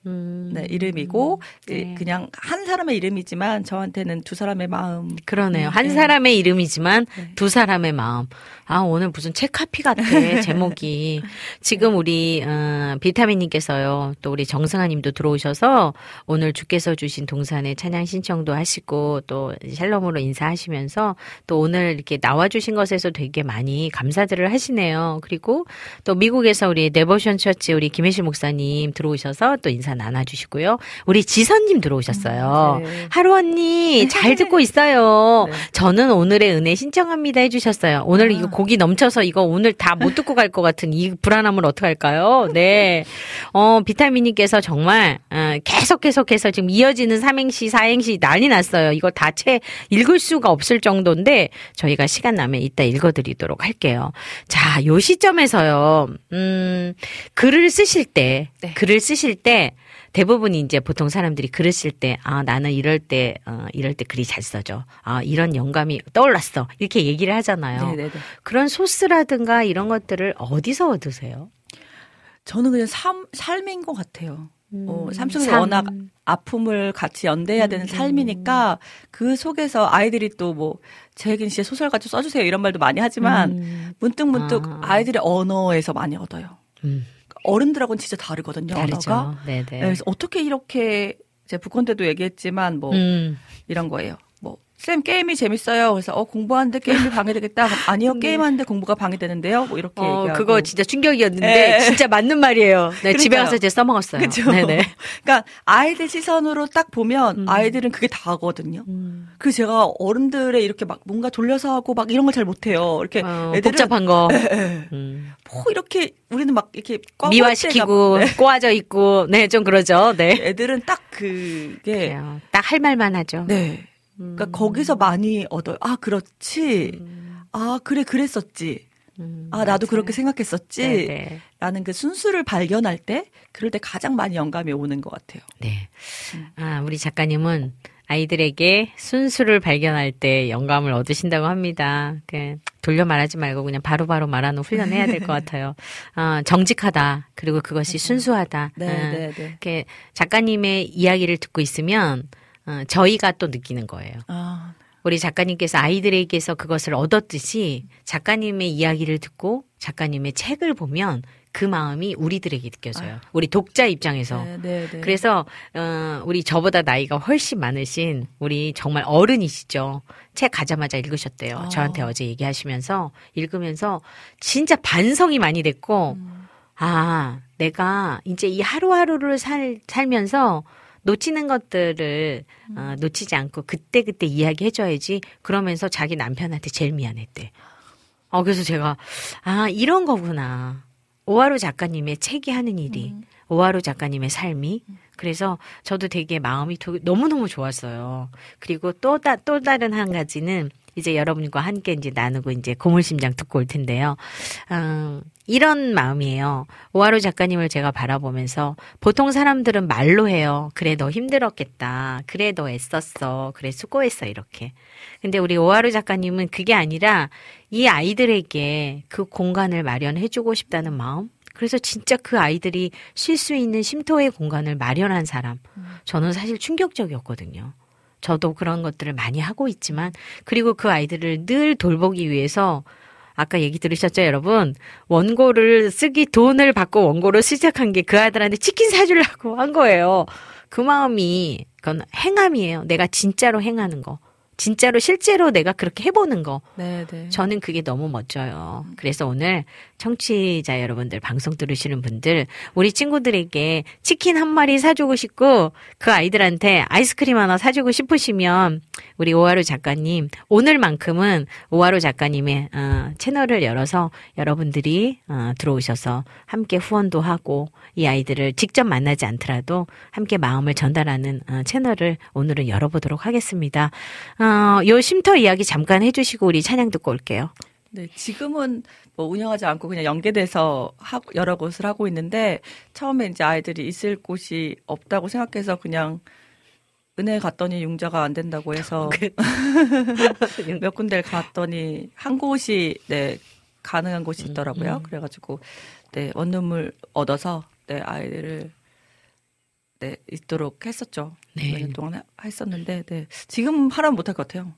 네, 이름이고 이- 그냥 한 사람의 이름이지만 저한테는 두 사람의 마음. 그러네요. 음, 한 네. 사람의 이름이지만 두 사람의 마음. 아 오늘 무슨 책 카피 같아 제목이. 지금 우리 어, 비타민님께서요. 또 우리 정승아님도 들어오셔서 오늘 주께서 주신 동산에 찬양 신청도 하시고 또 샬롬으로 인사하시면서 또 오늘 이렇게 나와주신 것에서 되게 많이 감사들을 하시네요. 그리고 또 미국에서 우리 네버션 처치 우리 김혜실 목사님 들어오셔서 또 인사 나눠주시고요. 우리 지선님 들어오셨어요. 하루 언니 잘 듣고 있어요. 저는 오늘의 은혜 신청합니다 해주셨어요. 오늘 이거 곡이 넘쳐서 이거 오늘 다 못 듣고 갈 것 같은 이 불안함을 어떡할까요? 네. 어, 비타민님께서 정말, 어, 계속 계속해서 지금 이어지는 삼행시, 사행시 난리 났어요. 이거 다 채 읽을 수가 없을 정도 인데 저희가 시간 나면 이따 읽어드리도록 할게요. 자, 요 시점에서요, 음, 글을 쓰실 때, 글을 쓰실 때, 대부분이 이제 보통 사람들이 글을 쓸 때, 아, 나는 이럴 때, 어, 이럴 때 글이 잘 써져. 아, 이런 영감이 떠올랐어. 이렇게 얘기를 하잖아요. 네네네. 그런 소스라든가 이런 것들을 어디서 얻으세요? 저는 그냥 삶, 삶인 것 같아요. 어, 음, 삶. 워낙 아픔을 같이 연대해야 되는 삶이니까 그 속에서 아이들이 또뭐 재긴 씨의 소설 가지고 써주세요 이런 말도 많이 하지만 음. 문득 문득 아. 이들의 언어에서 많이 얻어요. 어른들하고는 진짜 다르거든요. 음. 다르죠. 언어가. 네네. 네, 그래서 어떻게 이렇게 제 북콘 때도 얘기했지만 뭐 음. 이런 거예요. 뭐쌤 게임이 재밌어요. 그래서 어 공부하는데 게임이 방해되겠다. 아니요 게임하는데 공부가 방해되는데요. 뭐 이렇게 어, 얘기하고. 그거 진짜 충격이었는데 네. 진짜 맞는 말이에요. 네, 집에. 가서 이제 써먹었어요. 그죠? 네네. 그러니까 아이들 시선으로 딱 보면 음. 아이들은 그게 다거든요. 그래서 제가 어른들의 이렇게 막 뭔가 돌려서 하고 막 이런 걸 잘 못해요. 이렇게 어, 애들은 복잡한 거. 예, 예. 음. 뭐 이렇게 우리는 막 이렇게 꽉 미화시키고 꽉 꼬아져 있고 네 좀 그러죠. 네. 애들은 딱 그게 딱 할 말만 하죠. 네. 그러니까 거기서 많이 얻어요. 아 그렇지. 아 그래 그랬었지. 아 나도 그렇게 생각했었지. 네네. 라는 그 순수를 발견할 때 그럴 때 가장 많이 영감이 오는 것 같아요. 네. 아, 우리 작가님은 아이들에게 순수를 발견할 때 영감을 얻으신다고 합니다. 그 돌려 말하지 말고 그냥 바로 바로 말하는 훈련해야 될 것 같아요. 아, 정직하다. 그리고 그것이 순수하다. 네, 아, 네, 네. 이렇게 작가님의 이야기를 듣고 있으면 어, 저희가 또 느끼는 거예요. 아, 우리 작가님께서 아이들에게서 그것을 얻었듯이 작가님의 이야기를 듣고 작가님의 책을 보면 그 마음이 우리들에게 느껴져요. 우리 독자 입장에서. 네, 네, 네. 그래서 어 우리 저보다 나이가 훨씬 많으신 우리 정말 어른이시죠. 책 가자마자 읽으셨대요. 아. 저한테 어제 얘기하시면서 읽으면서 진짜 반성이 많이 됐고 아, 내가 이제 이 하루하루를 살 살면서 놓치는 것들을 어, 놓치지 않고 그때 그때 이야기해줘야지 그러면서 자기 남편한테 제일 미안했대. 어, 그래서 제가, 아, 이런 거구나. 오하루 작가님의 책이 하는 일이, 오하루 작가님의 삶이. 그래서 저도 되게 마음이 도- 너무너무 좋았어요. 그리고 또, 다, 또 다른 한 가지는 이제 여러분과 함께 이제 나누고 이제 고물심장 듣고 올 텐데요. 음, 이런 마음이에요. 오하루 작가님을 제가 바라보면서 보통 사람들은 말로 해요. 그래, 너 힘들었겠다. 그래, 너 애썼어. 그래, 수고했어. 이렇게. 근데 우리 오하루 작가님은 그게 아니라 이 아이들에게 그 공간을 마련해주고 싶다는 마음? 그래서 진짜 그 아이들이 쉴 수 있는 쉼터의 공간을 마련한 사람. 저는 사실 충격적이었거든요. 저도 그런 것들을 많이 하고 있지만, 그리고 그 아이들을 늘 돌보기 위해서 아까 얘기 들으셨죠, 여러분? 원고를 쓰기 돈을 받고 원고를 시작한 게 그 아들한테 치킨 사주려고 한 거예요. 그 마음이, 그건 행함이에요. 내가 진짜로 행하는 거. 진짜로 실제로 내가 그렇게 해보는 거. 네, 네. 저는 그게 너무 멋져요. 그래서 오늘 청취자 여러분들, 방송 들으시는 분들, 우리 친구들에게 치킨 한 마리 사주고 싶고, 그 아이들한테 아이스크림 하나 사주고 싶으시면, 우리 오하루 작가님, 오늘만큼은 오하루 작가님의 어, 채널을 열어서 여러분들이 어, 들어오셔서 함께 후원도 하고, 이 아이들을 직접 만나지 않더라도 함께 마음을 전달하는 어, 채널을 오늘은 열어보도록 하겠습니다. 어, 요 쉼터 이야기 잠깐 해주시고 우리 찬양 듣고 올게요. 네, 지금은 뭐 운영하지 않고 그냥 연계돼서 하, 여러 곳을 하고 있는데 처음에 이제 아이들이 있을 곳이 없다고 생각해서 그냥 은혜 갔더니 융자가 안 된다고 해서 몇 군데를 갔더니 한 곳이 네 가능한 곳이 음, 있더라고요. 그래가지고 네 원룸을 얻어서 네 아이들을 네 있도록 했었죠. 네. 몇년 동안 하- 했었는데 네 지금 하라면 못할 것 같아요.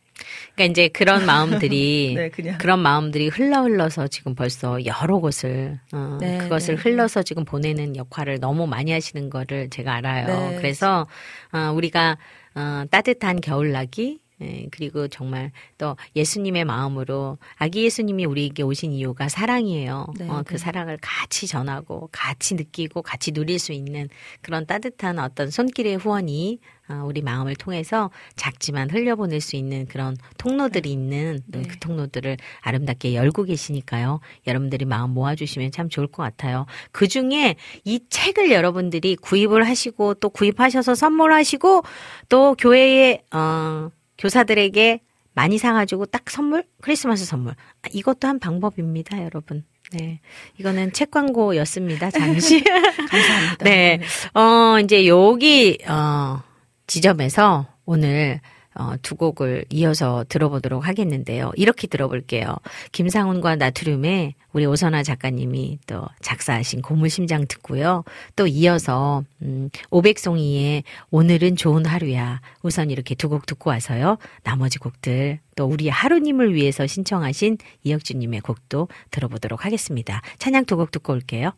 그러니까 이제 그런 마음들이 네. 그런 마음들이 흘러 흘러서 지금 벌써 여러 곳을 어, 네, 그것을 네. 흘러서 지금 보내는 역할을 너무 많이 하시는 거를 제가 알아요. 네. 그래서 어, 우리가 어, 따뜻한 겨울나기 예, 그리고 정말 또 예수님의 마음으로 아기 예수님이 우리에게 오신 이유가 사랑이에요. 네, 어, 그 네. 사랑을 같이 전하고 같이 느끼고 같이 누릴 수 있는 그런 따뜻한 어떤 손길의 후원이 어, 우리 마음을 통해서 작지만 흘려보낼 수 있는 그런 통로들이 있는 네. 그 통로들을 아름답게 열고 계시니까요. 여러분들이 마음 모아주시면 참 좋을 것 같아요. 그 중에 이 책을 여러분들이 구입을 하시고 또 구입하셔서 선물하시고 또 교회에 어, 교사들에게 많이 사가지고 딱 선물 크리스마스 선물 아, 이것도 한 방법입니다, 여러분. 네, 이거는 책 광고였습니다. 잠시. 감사합니다. 네, 어 이제 여기 어 지점에서 오늘 어, 두 곡을 이어서 들어보도록 하겠는데요. 이렇게 들어볼게요. 김상훈과 나트륨의 우리 오선아 작가님이 또 작사하신 고물심장 듣고요. 또 이어서 음, 오백송이의 오늘은 좋은 하루야. 우선 이렇게 두 곡 듣고 와서요. 나머지 곡들 또 우리 하루님을 위해서 신청하신 이혁주님의 곡도 들어보도록 하겠습니다. 찬양 두 곡 듣고 올게요.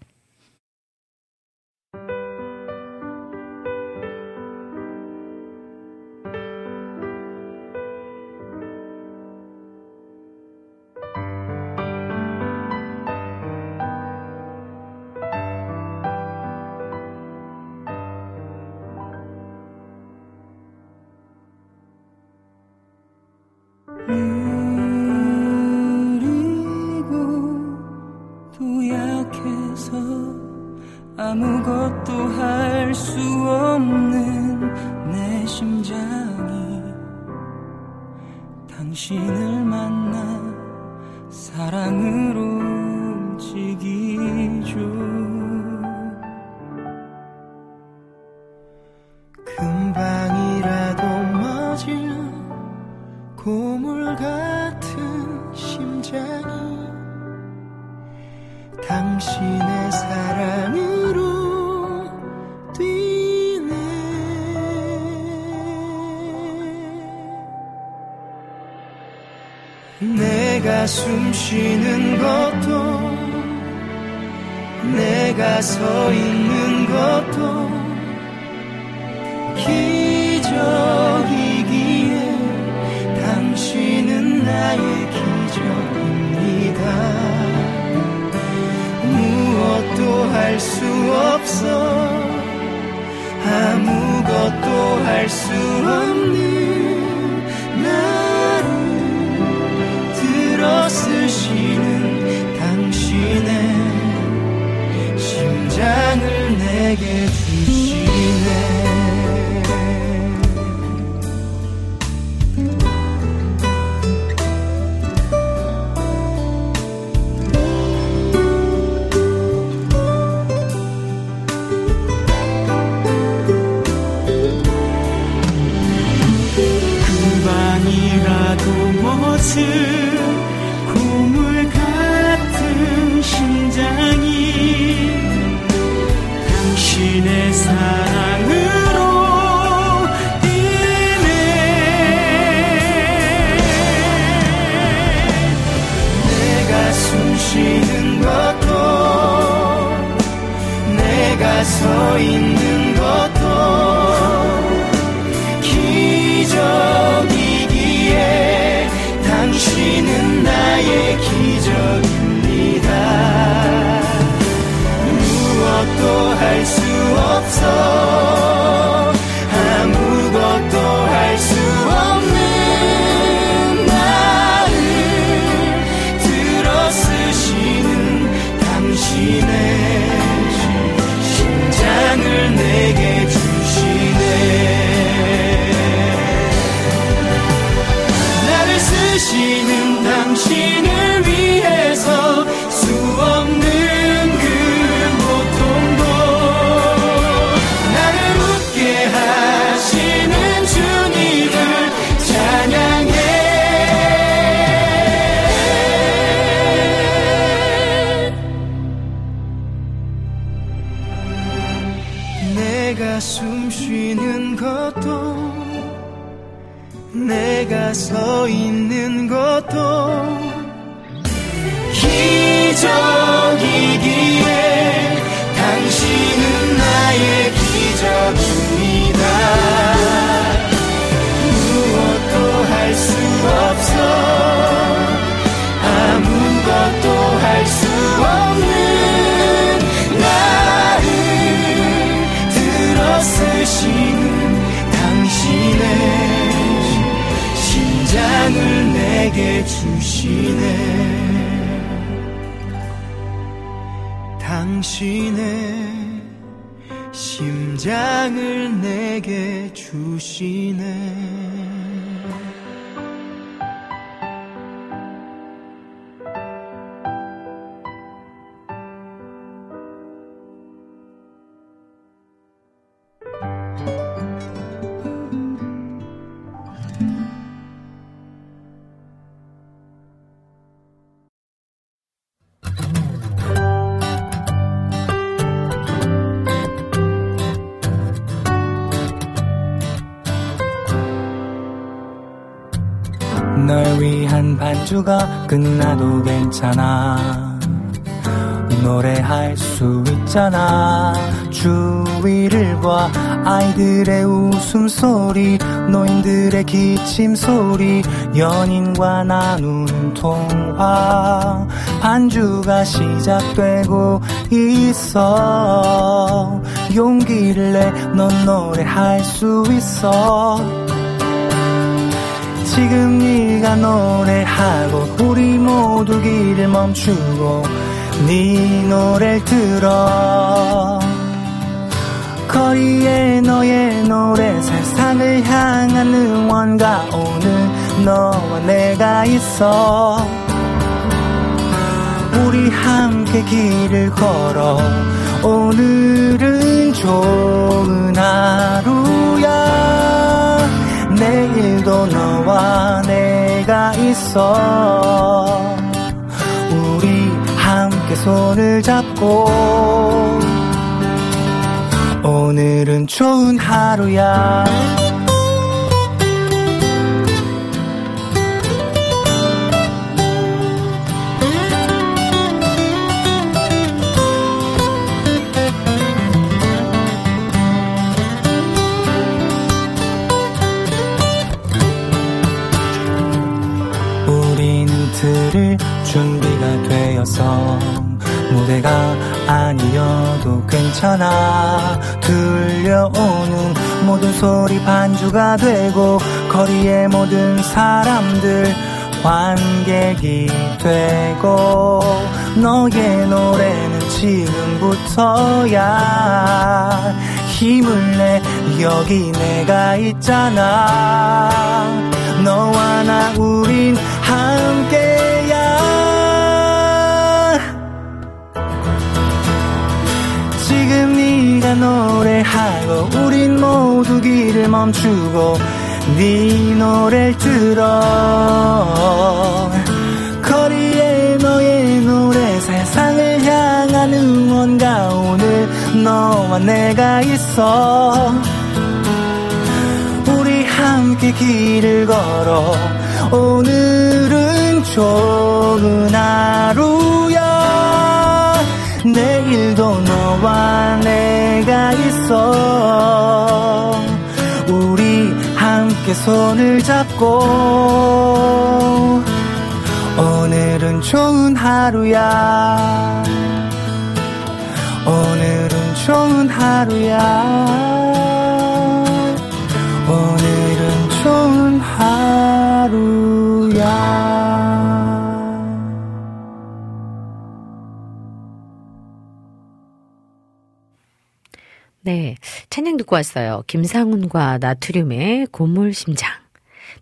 노인들의 기침소리 연인과 나눈 통화. 반주가 시작되고 있어. 용기를 내 넌 노래할 수 있어. 지금 네가 노래하고 우리 모두 길을 멈추고 네 노래를 들어. 거리에 너의 노래 세상을 향한 응원가 오늘 너와 내가 있어. 우리 함께 길을 걸어 오늘은 좋은 하루야. 내일도 너와 내가 있어. 우리 함께 손을 잡고 오늘은 좋은 하루야. 우린 들을 준비가 되어서 무대가 아니어도 괜찮아. 들려오는 모든 소리 반주가 되고 거리의 모든 사람들 관객이 되고 너의 노래는 지금부터야. 힘을 내 여기 내가 있잖아. 너와 나 우린 네가 노래하고 우린 모두 길을 멈추고 네 노래를 들어. 거리에 너의 노래 세상을 향한 응원가 오늘 너와 내가 있어. 우리 함께 길을 걸어 오늘은 좋은 하루 내일도 너와 내가 있어. 우리 함께 손을 잡고 오늘은 좋은 하루야. 오늘은 좋은 하루야. 오늘은 좋은 하루 네. 찬양 듣고 왔어요. 김상훈과 나트륨의 고물 심장.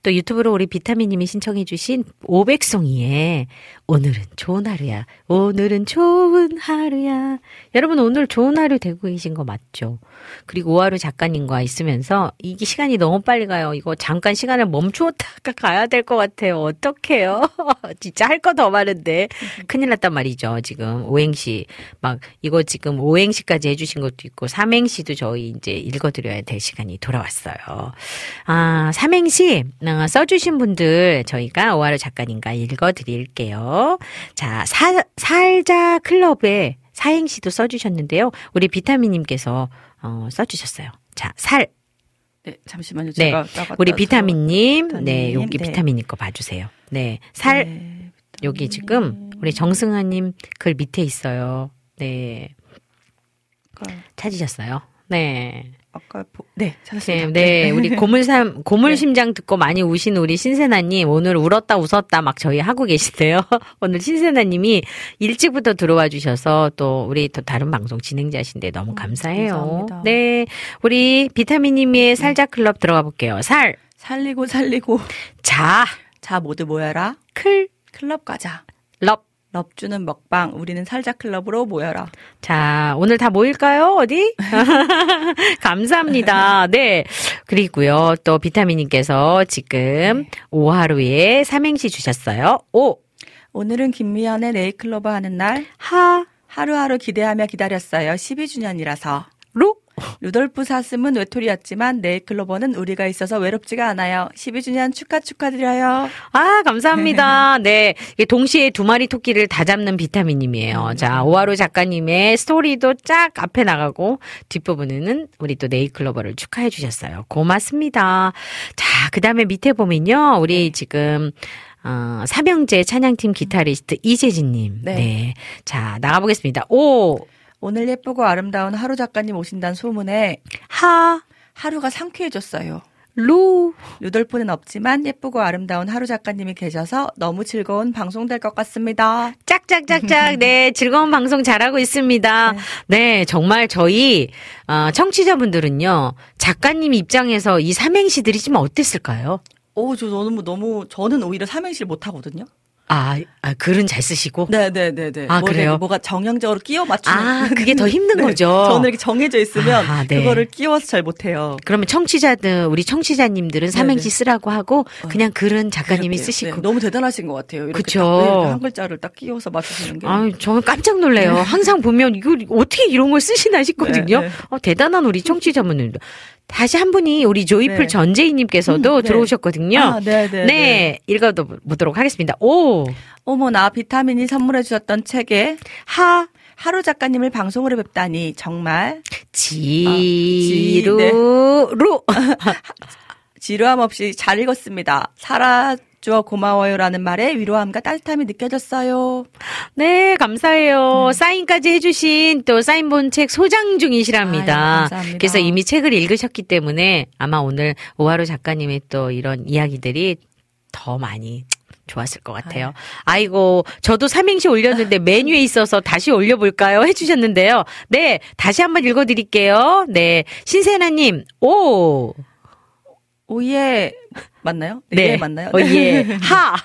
또 유튜브로 우리 비타민님이 신청해주신 오백송이의 오늘은 좋은 하루야. 오늘은 좋은 하루야. 여러분 오늘 좋은 하루 되고 계신 거 맞죠? 그리고 오하루 작가님과 있으면서 이게 시간이 너무 빨리 가요. 이거 잠깐 시간을 멈추었다가 가야 될 것 같아요. 어떡해요? 진짜 할 거 더 많은데. 큰일 났단 말이죠. 지금 오행시. 막 이거 지금 오행시까지 해주신 것도 있고 삼행시도 저희 이제 읽어드려야 될 시간이 돌아왔어요. 아, 삼행시 어, 써주신 분들 저희가 오하루 작가님과 읽어드릴게요. 자, 사, 살자 클럽에 사행시도 써주셨는데요. 우리 비타민님께서 어, 써주셨어요. 자, 살. 네, 잠시만요. 네, 제가 따갔다 우리 비타민님, 비타민님, 네, 여기 네. 비타민님 거 봐주세요. 네, 살. 여기 지금 우리 정승아님 글 밑에 있어요. 네, 찾으셨어요? 네. 아까 보, 네, 찾았습니다. 네, 네, 우리 고물삼 고물심장 듣고 많이 우신 우리 신세나님 오늘 울었다 웃었다 막 저희 하고 계시대요. 오늘 신세나님이 일찍부터 들어와 주셔서 또 우리 또 다른 방송 진행자신데 너무 감사해요. 감사합니다. 네, 우리 비타민님의 살자 클럽 들어가 볼게요. 살 살리고 살리고 자, 자 모두 모여라. 클 클럽 가자. 럽. 럽 주는 먹방. 우리는 살자 클럽으로 모여라. 자, 오늘 다 모일까요? 어디? 감사합니다. 네. 그리고요, 또 비타민님께서 지금 오하루에 삼행시 주셨어요. 오, 오늘은 김미현의 네잎클로버 하는 날. 하, 하루하루 기대하며 기다렸어요. 12주년이라서. 루, 루돌프 사슴은 외톨이였지만 네잎클로버는 우리가 있어서 외롭지가 않아요. 12주년 축하 축하드려요. 아, 감사합니다. 네. 동시에 두 마리 토끼를 다 잡는 비타민님이에요. 자, 오하루 작가님의 스토리도 쫙 앞에 나가고 뒷부분에는 우리 또 네잎클로버를 축하해 주셨어요. 고맙습니다. 자, 그 다음에 밑에 보면요. 우리 지금 어, 삼형제 찬양팀 기타리스트 이재진님. 네. 네. 자, 나가보겠습니다. 오, 오늘 예쁘고 아름다운 하루 작가님 오신다는 소문에 하, 하루가 상쾌해졌어요. 루, 루돌프는 없지만 예쁘고 아름다운 하루 작가님이 계셔서 너무 즐거운 방송 될 것 같습니다. 짝짝짝짝. 네, 즐거운 방송 잘하고 있습니다. 네, 정말 저희 어, 청취자분들은요. 작가님 입장에서 이 삼행시들이 좀 어땠을까요? 오, 저 너무 너무 저는 오히려 삼행시를 못 하거든요. 아, 아 글은 잘 쓰시고. 네, 네, 네, 네. 아, 그래요? 뭐가 정형적으로 끼워 맞추는. 아, 그게 더 힘든 네, 거죠. 저는 이렇게 정해져 있으면 아, 네. 그거를 끼워서 잘 못해요. 그러면 청취자들 우리 청취자님들은 삼행시 네네. 쓰라고 하고 그냥 글은 작가님이 그렇게, 쓰시고. 네, 너무 대단하신 것 같아요. 이렇게 그쵸. 딱, 네, 한 글자를 딱 끼워서 맞추시는 게. 아, 저는 깜짝 놀래요. 네. 항상 보면 이거 어떻게 이런 걸 쓰시나 싶거든요. 어, 대단한 우리 청취자분들도. 다시 한 분이 우리 조이풀 네. 전재희님께서도 음, 네. 들어오셨거든요. 아, 네, 네, 네. 읽어보도록 하겠습니다. 오, 어머나 비타민이 선물해 주셨던 책에 하, 하루 작가님을 방송으로 뵙다니 정말 지루, 네. 루. 지루함 없이 잘 읽었습니다. 살 아줘 고마워요라는 말에 위로함과 따뜻함이 느껴졌어요. 네, 감사해요. 음. 사인까지 해주신 또 사인 본 책 소장 중이시랍니다. 아유, 감사합니다. 그래서 이미 책을 읽으셨기 때문에 아마 오늘 오하루 작가님의 또 이런 이야기들이 더 많이 좋았을 것 같아요. 아이고, 저도 삼행시 올렸는데 메뉴에 있어서 다시 올려볼까요? 해주셨는데요. 네, 다시 한번 읽어드릴게요. 네, 신세나님, 오, 오예 맞나요? 네, 예 맞나요? 어, 예, 하,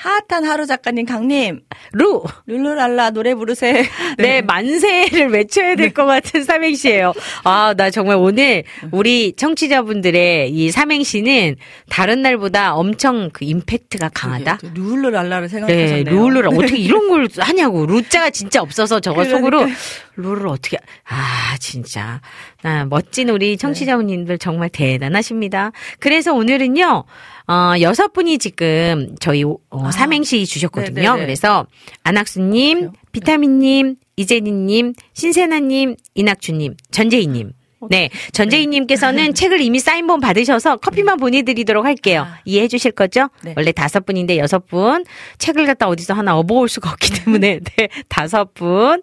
핫한 하루 작가님 강님 루 룰루랄라 노래 부르세. 네, 만세를 외쳐야 될것 같은 삼행시예요. 아, 나 정말 오늘 우리 청취자분들의 이 삼행시는 다른 날보다 엄청 그 임팩트가 강하다. 룰루랄라를 네, 생각하셨네요. 룰을 어떻게 이런 걸 하냐고. 루자가 진짜 없어서 저거 속으로 그러니까요. 룰을 어떻게 아, 진짜. 아, 멋진 우리 청취자분님들 정말 대단하십니다. 그래서 오늘은요. 어, 여섯 분이 지금 저희 어, 삼행시 주셨거든요. 아. 네네네. 그래서 안학수님, 비타민님, 이재니님, 신세나님, 이낙주님, 전재희님. 네, 전재희님께서는 책을 이미 사인본 받으셔서 커피만 보내드리도록 할게요. 이해해 주실 거죠? 네. 원래 다섯 분인데 여섯 분 책을 갖다 어디서 하나 업어올 수가 없기 때문에 네, 다섯 분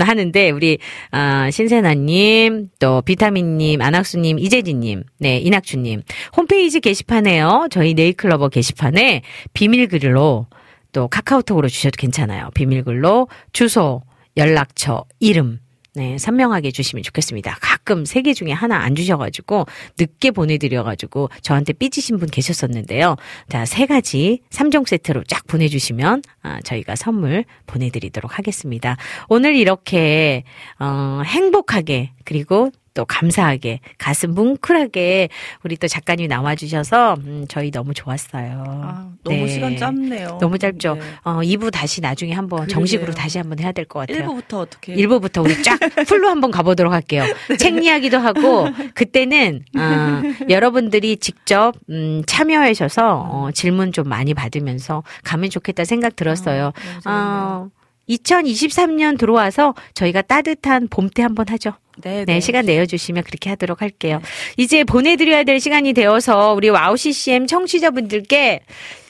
하는데 우리 아, 신세나님, 또 비타민님, 안학수님, 이재진님, 네 이낙주님 홈페이지 게시판에요. 저희 네이클러버 게시판에 비밀글로 또 카카오톡으로 주셔도 괜찮아요. 비밀글로 주소, 연락처, 이름 네, 선명하게 주시면 좋겠습니다. 가끔 세 개 중에 하나 안 주셔가지고 늦게 보내드려가지고 저한테 삐지신 분 계셨었는데요. 자, 세 가지 3종 세트로 쫙 보내주시면 아, 저희가 선물 보내드리도록 하겠습니다. 오늘 이렇게 어, 행복하게 그리고 또 감사하게 가슴 뭉클하게 우리 또 작가님 나와주셔서 음, 저희 너무 좋았어요. 너무 시간 짧네요. 너무 짧죠. 어, 2부 다시 나중에 한번 그러게요. 정식으로 다시 한번 해야 될 것 같아요. 1부부터 어떻게? 1부부터 우리 쫙 풀로 한번 가보도록 할게요. 책 이야기도 하고 그때는 어, 여러분들이 직접 음, 참여하셔서 어, 질문 좀 많이 받으면서 가면 좋겠다 생각 들었어요. 어, 2023년 들어와서 저희가 따뜻한 봄때 한번 하죠. 네, 네, 시간 내어주시면 그렇게 하도록 할게요. 이제 보내드려야 될 시간이 되어서 우리 와우 CCM 청취자분들께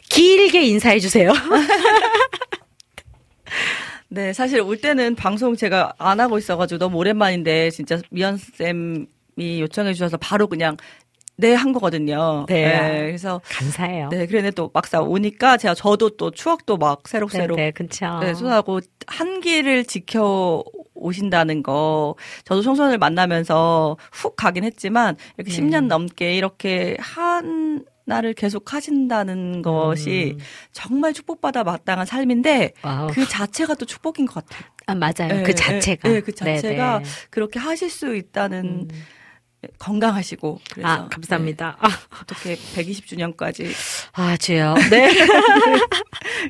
길게 인사해 주세요. 네, 사실 올 때는 방송 제가 안 하고 있어가지고 너무 오랜만인데 진짜 미현 쌤이 요청해 주셔서 바로 그냥 네 한 거거든요. 네. 그래서 감사해요. 네, 그런데 또 막상 오니까 제가 저도 또 추억도 막 새록새록 네, 네, 그쵸. 네, 쏟아고 한 길을 지켜 오신다는 거 저도 청소년을 만나면서 훅 가긴 했지만 이렇게 네. 10년 넘게 이렇게 한 나를 계속 하신다는 것이 정말 축복받아 마땅한 삶인데 음. 와우. 그 자체가 또 축복인 것 같아요. 아, 맞아요. 네, 그 자체가. 네, 그 자체가 네, 네. 그렇게 하실 수 있다는 건강하시고 그래서 아, 감사합니다. 네. 어떻게 120주년까지 아, 주요. 네.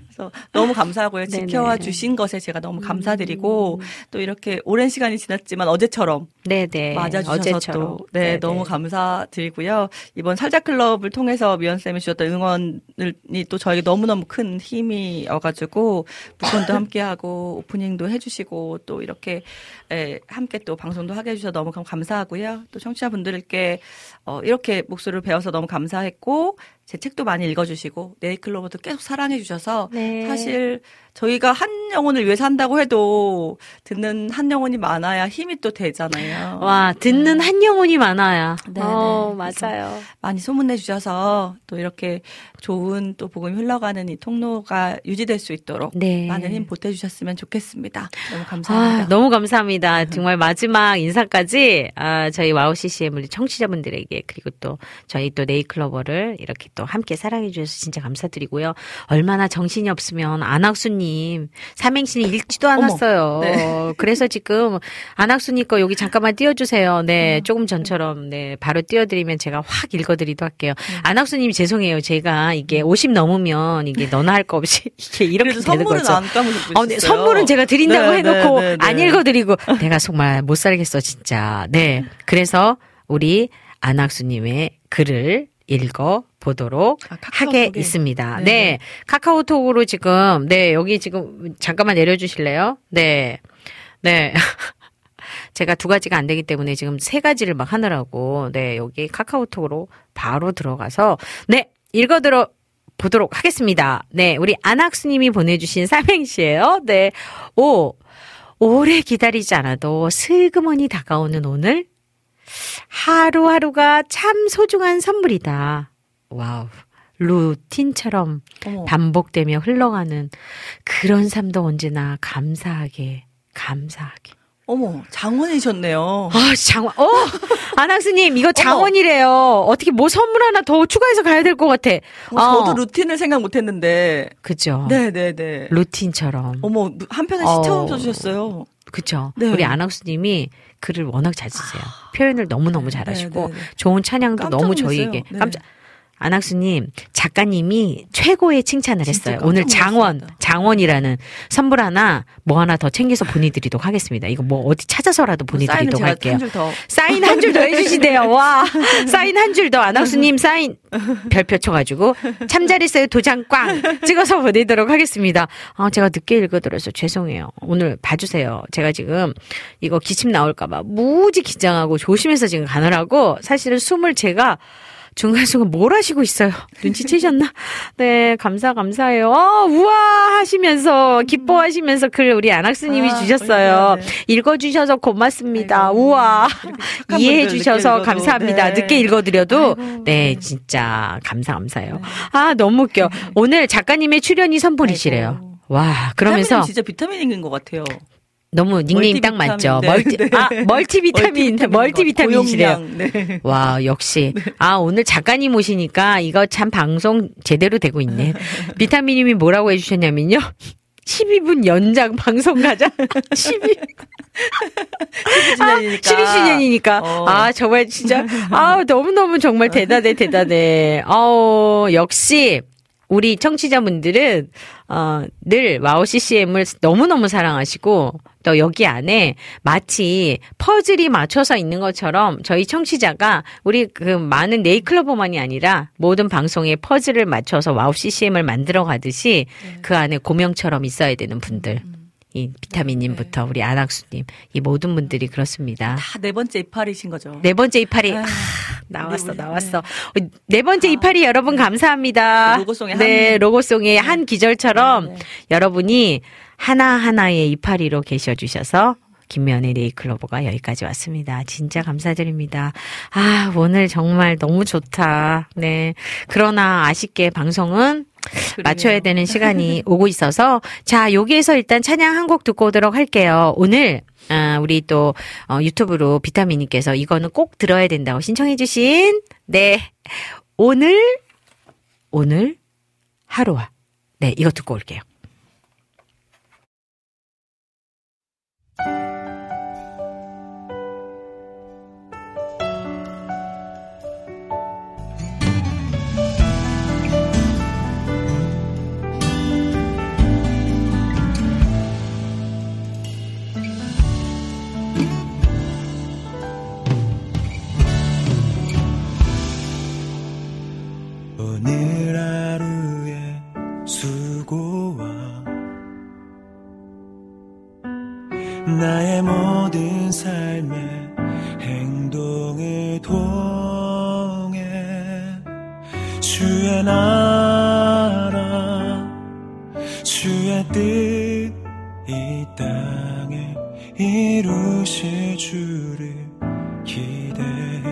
그래서 너무 감사하고요. 네네. 음. 지켜와 주신 것에 제가 너무 감사드리고 또 이렇게 오랜 시간이 지났지만 어제처럼 네네. 맞아 주셔서 어제처럼. 또 네, 네네. 너무 감사드리고요. 이번 살짝 클럽을 통해서 미연 쌤이 주셨던 응원이 또 저에게 너무너무 큰 힘이어 가지고 북콘도 함께 하고 오프닝도 해 주시고 또 이렇게 예, 함께 또 방송도 하게 해 주셔서 너무 감- 감사하고요. 또 청취 자분들께 어, 이렇게 목소리를 배워서 너무 감사했고 제 책도 많이 읽어주시고 네이클로버도 계속 사랑해주셔서 네. 사실 저희가 한 영혼을 위해서 한다고 해도 듣는 한 영혼이 많아야 힘이 또 되잖아요. 와, 듣는 한 영혼이 많아야. 네, 어, 네. 맞아요. 많이 소문내 주셔서 또 이렇게 좋은 또 복음이 흘러가는 이 통로가 유지될 수 있도록 네. 많은 힘 보태주셨으면 좋겠습니다. 너무 감사합니다. 아, 너무 감사합니다. 정말 마지막 인사까지 아, 저희 와우 CCM 우리 청취자분들에게 그리고 또 저희 또 네잎클로버를 이렇게 또 함께 사랑해 주셔서 진짜 감사드리고요. 얼마나 정신이 없으면 안학수님 삼행시는 읽지도 않았어요. 네. 그래서 지금 안학수님 거 여기 잠깐만 띄워주세요. 네, 조금 전처럼 네 바로 띄워드리면 제가 확 읽어드리도록 할게요. 안학수님 죄송해요. 제가 이게 50 넘으면 이게 너나 할 거 없이 이게 이렇게 되는 거죠. 어, 네, 선물은 제가 드린다고 네, 해놓고 네, 네, 안 네. 읽어드리고 내가 정말 못 살겠어 진짜. 네, 그래서 우리 안학수님의 글을 읽어 보도록 하게 있습니다. 네, 네, 네. 카카오톡으로 지금 네 여기 지금 잠깐만 내려주실래요? 네, 네. 제가 두 가지가 안 되기 때문에 지금 세 가지를 막 하느라고 네 여기 카카오톡으로 바로 들어가서 네 읽어 들어 보도록 하겠습니다. 네 우리 안학수님이 보내주신 삼행시예요. 네 오. 오래 기다리지 않아도 슬그머니 다가오는 오늘 하루하루가 참 소중한 선물이다. 와우. 루틴처럼 어머. 반복되며 흘러가는 그런 삶도 언제나 감사하게, 감사하게. 어머, 장원이셨네요. 아, 장원. 어! 안학수님, 이거 장원이래요. 어떻게 뭐 선물 하나 더 추가해서 가야 될 것 같아. 어, 저도 루틴을 생각 못 했는데. 그죠. 네네네. 루틴처럼. 어머, 한편에 어. 시처음 써주셨어요. 그쵸. 네. 우리 안학수님이 글을 워낙 잘 쓰세요. 표현을 너무너무 잘하시고, 네, 네, 네. 좋은 찬양도 너무. 저희에게. 네. 깜짝, 안학수님, 작가님이 최고의 칭찬을 했어요. 오늘 장원, 장원이라는 선물 하나, 뭐 하나 더 챙겨서 보내드리도록 하겠습니다. 이거 뭐 어디 찾아서라도 사인은 보내드리도록 제가 할게요. 한줄 더. 사인 한 줄 더 해주시대요. 와, 사인 한 줄 더. 안학수님 사인 별표 쳐가지고 참 잘했어요. 도장 꽝 찍어서 보내도록 하겠습니다. 아, 제가 늦게 읽어드려서 죄송해요. 오늘 봐주세요. 제가 지금 이거 기침 나올까봐 무지 긴장하고 조심해서 지금 가느라고 사실은 숨을 제가 중간중간 뭘 하시고 있어요. 눈치채셨나? 네, 감사, 감사해요. 어, 우와! 하시면서, 기뻐하시면서 글 우리 안학수님이 아, 주셨어요. 네, 읽어주셔서 고맙습니다. 우와! 분들 이해해주셔서 감사합니다. 네. 늦게 읽어드려도, 네, 진짜, 감사, 감사해요. 아, 너무 웃겨. 오늘 작가님의 출연이 선물이시래요. 와, 그러면서. 진짜 비타민인 것 같아요. 너무 닉네임 딱 맞죠? 멀티비타민, 멀티, 네. 아, 멀티비타민, 멀티비타민이시래요. 고용량, 네. 와, 역시. 아, 오늘 작가님 오시니까 이거 참 방송 제대로 되고 있네. 비타민님이 뭐라고 해주셨냐면요. 12분 연장 방송 가자. 12. 12주년이니까. 12주년이니까. 어. 아, 정말 진짜. 아, 너무너무 정말 대단해, 대단해. 어, 역시. 우리 청취자분들은 어, 늘 와우 CCM을 너무너무 사랑하시고 또 여기 안에 마치 퍼즐이 맞춰서 있는 것처럼 저희 청취자가 우리 그 많은 네잎클로버만이 아니라 모든 방송에 퍼즐을 맞춰서 와우 CCM을 만들어 가듯이 그 안에 고명처럼 있어야 되는 분들. 이 비타민님부터 우리 안학수님 이 모든 분들이 그렇습니다. 다 네 번째 이파리신 거죠. 네 번째 이파리 아, 나왔어 나왔어 네 번째 이파리 여러분 감사합니다. 로고송의 네 한- 로고송의 한 기절처럼 여러분이 하나 하나의 이파리로 계셔 주셔서. 김면의 네이클로버가 여기까지 왔습니다. 진짜 감사드립니다. 아, 오늘 정말 너무 좋다. 네. 그러나 아쉽게 방송은 맞춰야 되는 시간이 오고 있어서 자 여기에서 일단 찬양 한 곡 듣고 오도록 할게요. 오늘 아, 우리 또 어, 유튜브로 비타민님께서 이거는 꼭 들어야 된다고 신청해주신 네 오늘 오늘 하루와 네 이거 듣고 올게요. 나의 모든 삶의 행동을 통해 주의 나라 주의 뜻 이 땅에 이루실 주를 기대해.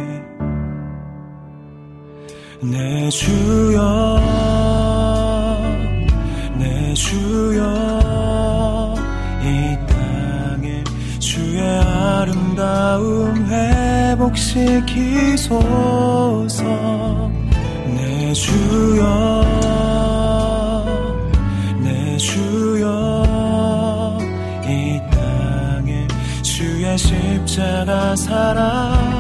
내 주여 내 주여 아름다움 회복시키소서. 내 주여 내 주여 이 땅에 주의 십자가 사랑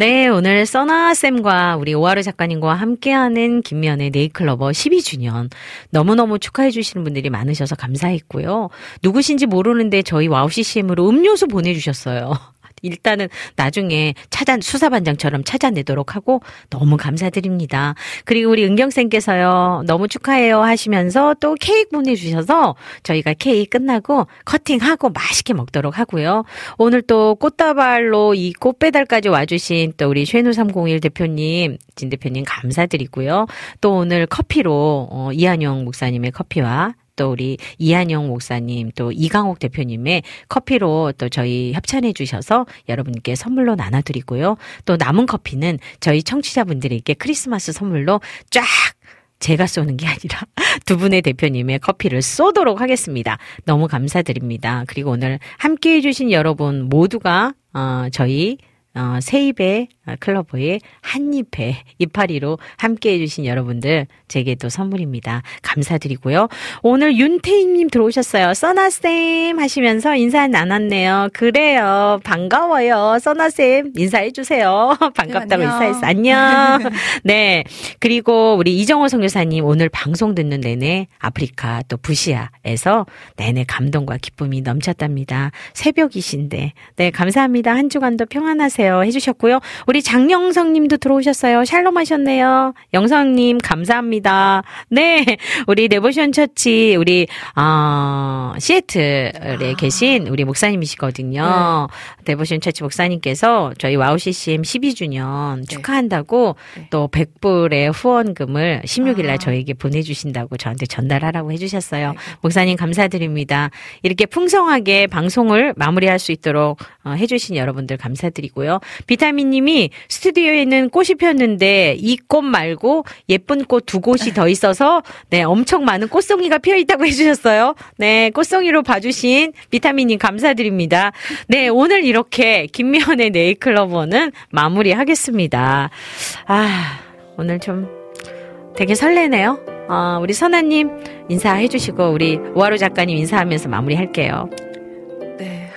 네, 오늘 써나쌤과 우리 오하루 작가님과 함께하는 김미현의 네잎클로버 12주년. 너무너무 축하해주시는 분들이 많으셔서 감사했고요. 누구신지 모르는데 저희 와우 CCM으로 음료수 보내주셨어요. 일단은 나중에 찾아 수사반장처럼 찾아내도록 하고 너무 감사드립니다. 그리고 우리 은경쌤께서요 너무 축하해요 하시면서 또 케이크 보내주셔서 저희가 케이크 끝나고 커팅하고 맛있게 먹도록 하고요. 오늘 또 꽃다발로 이 꽃배달까지 와주신 또 우리 쉐누 301 대표님 진 대표님 감사드리고요. 또 오늘 커피로 어, 이한용 목사님의 커피와 또 우리 이한영 목사님 또 이강옥 대표님의 커피로 또 저희 협찬해 주셔서 여러분께 선물로 나눠드리고요. 또 남은 커피는 저희 청취자분들에게 크리스마스 선물로 쫙 제가 쏘는 게 아니라 두 분의 대표님의 커피를 쏘도록 하겠습니다. 너무 감사드립니다. 그리고 오늘 함께 해주신 여러분 모두가 어, 저희 어, 세입의 클러버의 한입회 이파리로 함께 해주신 여러분들 제게도 선물입니다. 감사드리고요. 오늘 윤태임님 들어오셨어요. 써나쌤 하시면서 인사 나눴네요. 그래요. 반가워요. 써나쌤 인사해주세요. 반갑다고 네. 인사했어. 안녕. 네. 그리고 우리 이정호 선교사님 오늘 방송 듣는 내내 아프리카 또 부시아에서 내내 감동과 기쁨이 넘쳤답니다. 새벽이신데. 네. 감사합니다. 한 주간도 평안하세요. 해주셨고요. 우리 장영성 님도 들어오셨어요. 샬롬 하셨네요. 영성님, 감사합니다. 네. 우리 New Vision Church, 우리, 어, 시애틀에 계신 우리 목사님이시거든요. New Vision Church 목사님께서 저희 와우 CCM 12주년 축하한다고 또 100불의 후원금을 16일날 저에게 보내주신다고 저한테 전달하라고 해주셨어요. 목사님 감사드립니다. 이렇게 풍성하게 방송을 마무리할 수 있도록 어, 해주신 여러분들 감사드리고요. 비타민님이 스튜디오에는 꽃이 폈는데 이 꽃 말고 예쁜 꽃 두 곳이 더 있어서 네 엄청 많은 꽃송이가 피어 있다고 해주셨어요. 네 꽃송이로 봐주신 비타민님 감사드립니다. 네 오늘 이렇게 김미연의 네이클로버는 마무리하겠습니다. 아 오늘 좀 되게 설레네요. 어, 우리 선아님 인사해 주시고 우리 오하루 작가님 인사하면서 마무리할게요.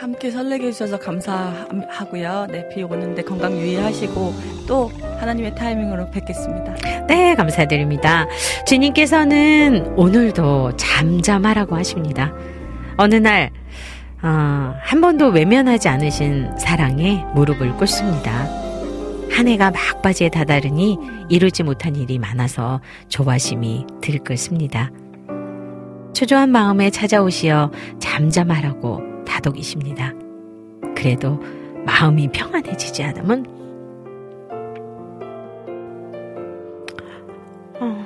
네, 함께 설레게 해주셔서 감사하고요. 네, 비 오는데 건강 유의하시고 또 하나님의 타이밍으로 뵙겠습니다. 네, 감사드립니다. 주님께서는 오늘도 잠잠하라고 하십니다. 어느 날, 어, 한 번도 외면하지 않으신 사랑에 무릎을 꿇습니다. 한 해가 막바지에 다다르니 이루지 못한 일이 많아서 조바심이 들끓습니다. 초조한 마음에 찾아오시어 잠잠하라고 다독이십니다. 그래도 마음이 평안해지지 않으면 어,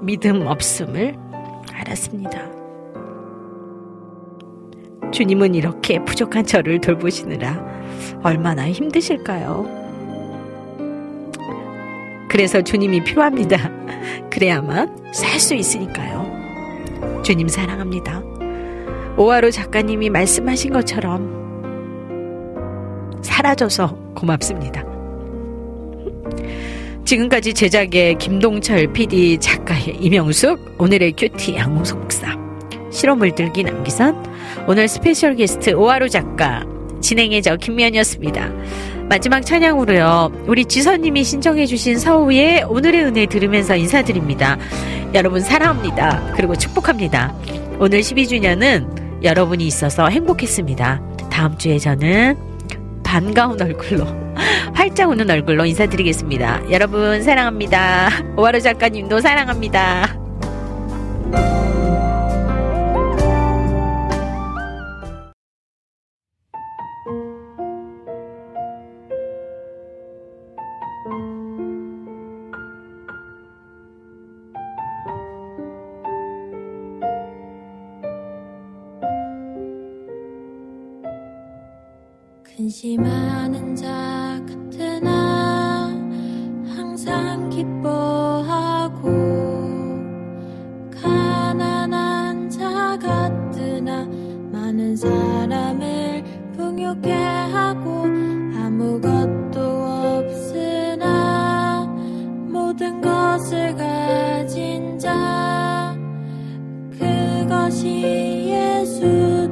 믿음 없음을 알았습니다. 주님은 이렇게 부족한 저를 돌보시느라 얼마나 힘드실까요? 그래서 주님이 필요합니다. 그래야만 살 수 있으니까요. 주님 사랑합니다. 오하로 작가님이 말씀하신 것처럼 사라져서 고맙습니다. 지금까지 제작의 김동철 PD 작가의 이명숙 오늘의 큐티 양홍석 목사 실험을 들기 남기선 오늘 special 게스트 오하루 작가 진행의 저 김미현이었습니다. 마지막 찬양으로요. 우리 지선님이 신청해주신 서우의 오늘의 은혜 들으면서 인사드립니다. 여러분 사랑합니다. 그리고 축복합니다. 오늘 12주년은 여러분이 있어서 행복했습니다. 다음 주에 저는 반가운 얼굴로 활짝 웃는 얼굴로 인사드리겠습니다. 여러분 사랑합니다. 오하루 작가님도 사랑합니다. 근심하는 자 같으나 항상 기뻐하고 가난한 자 같으나 많은 사람을 풍요케 하고 아무것도 없으나 모든 것을 가진 자 그것이 예수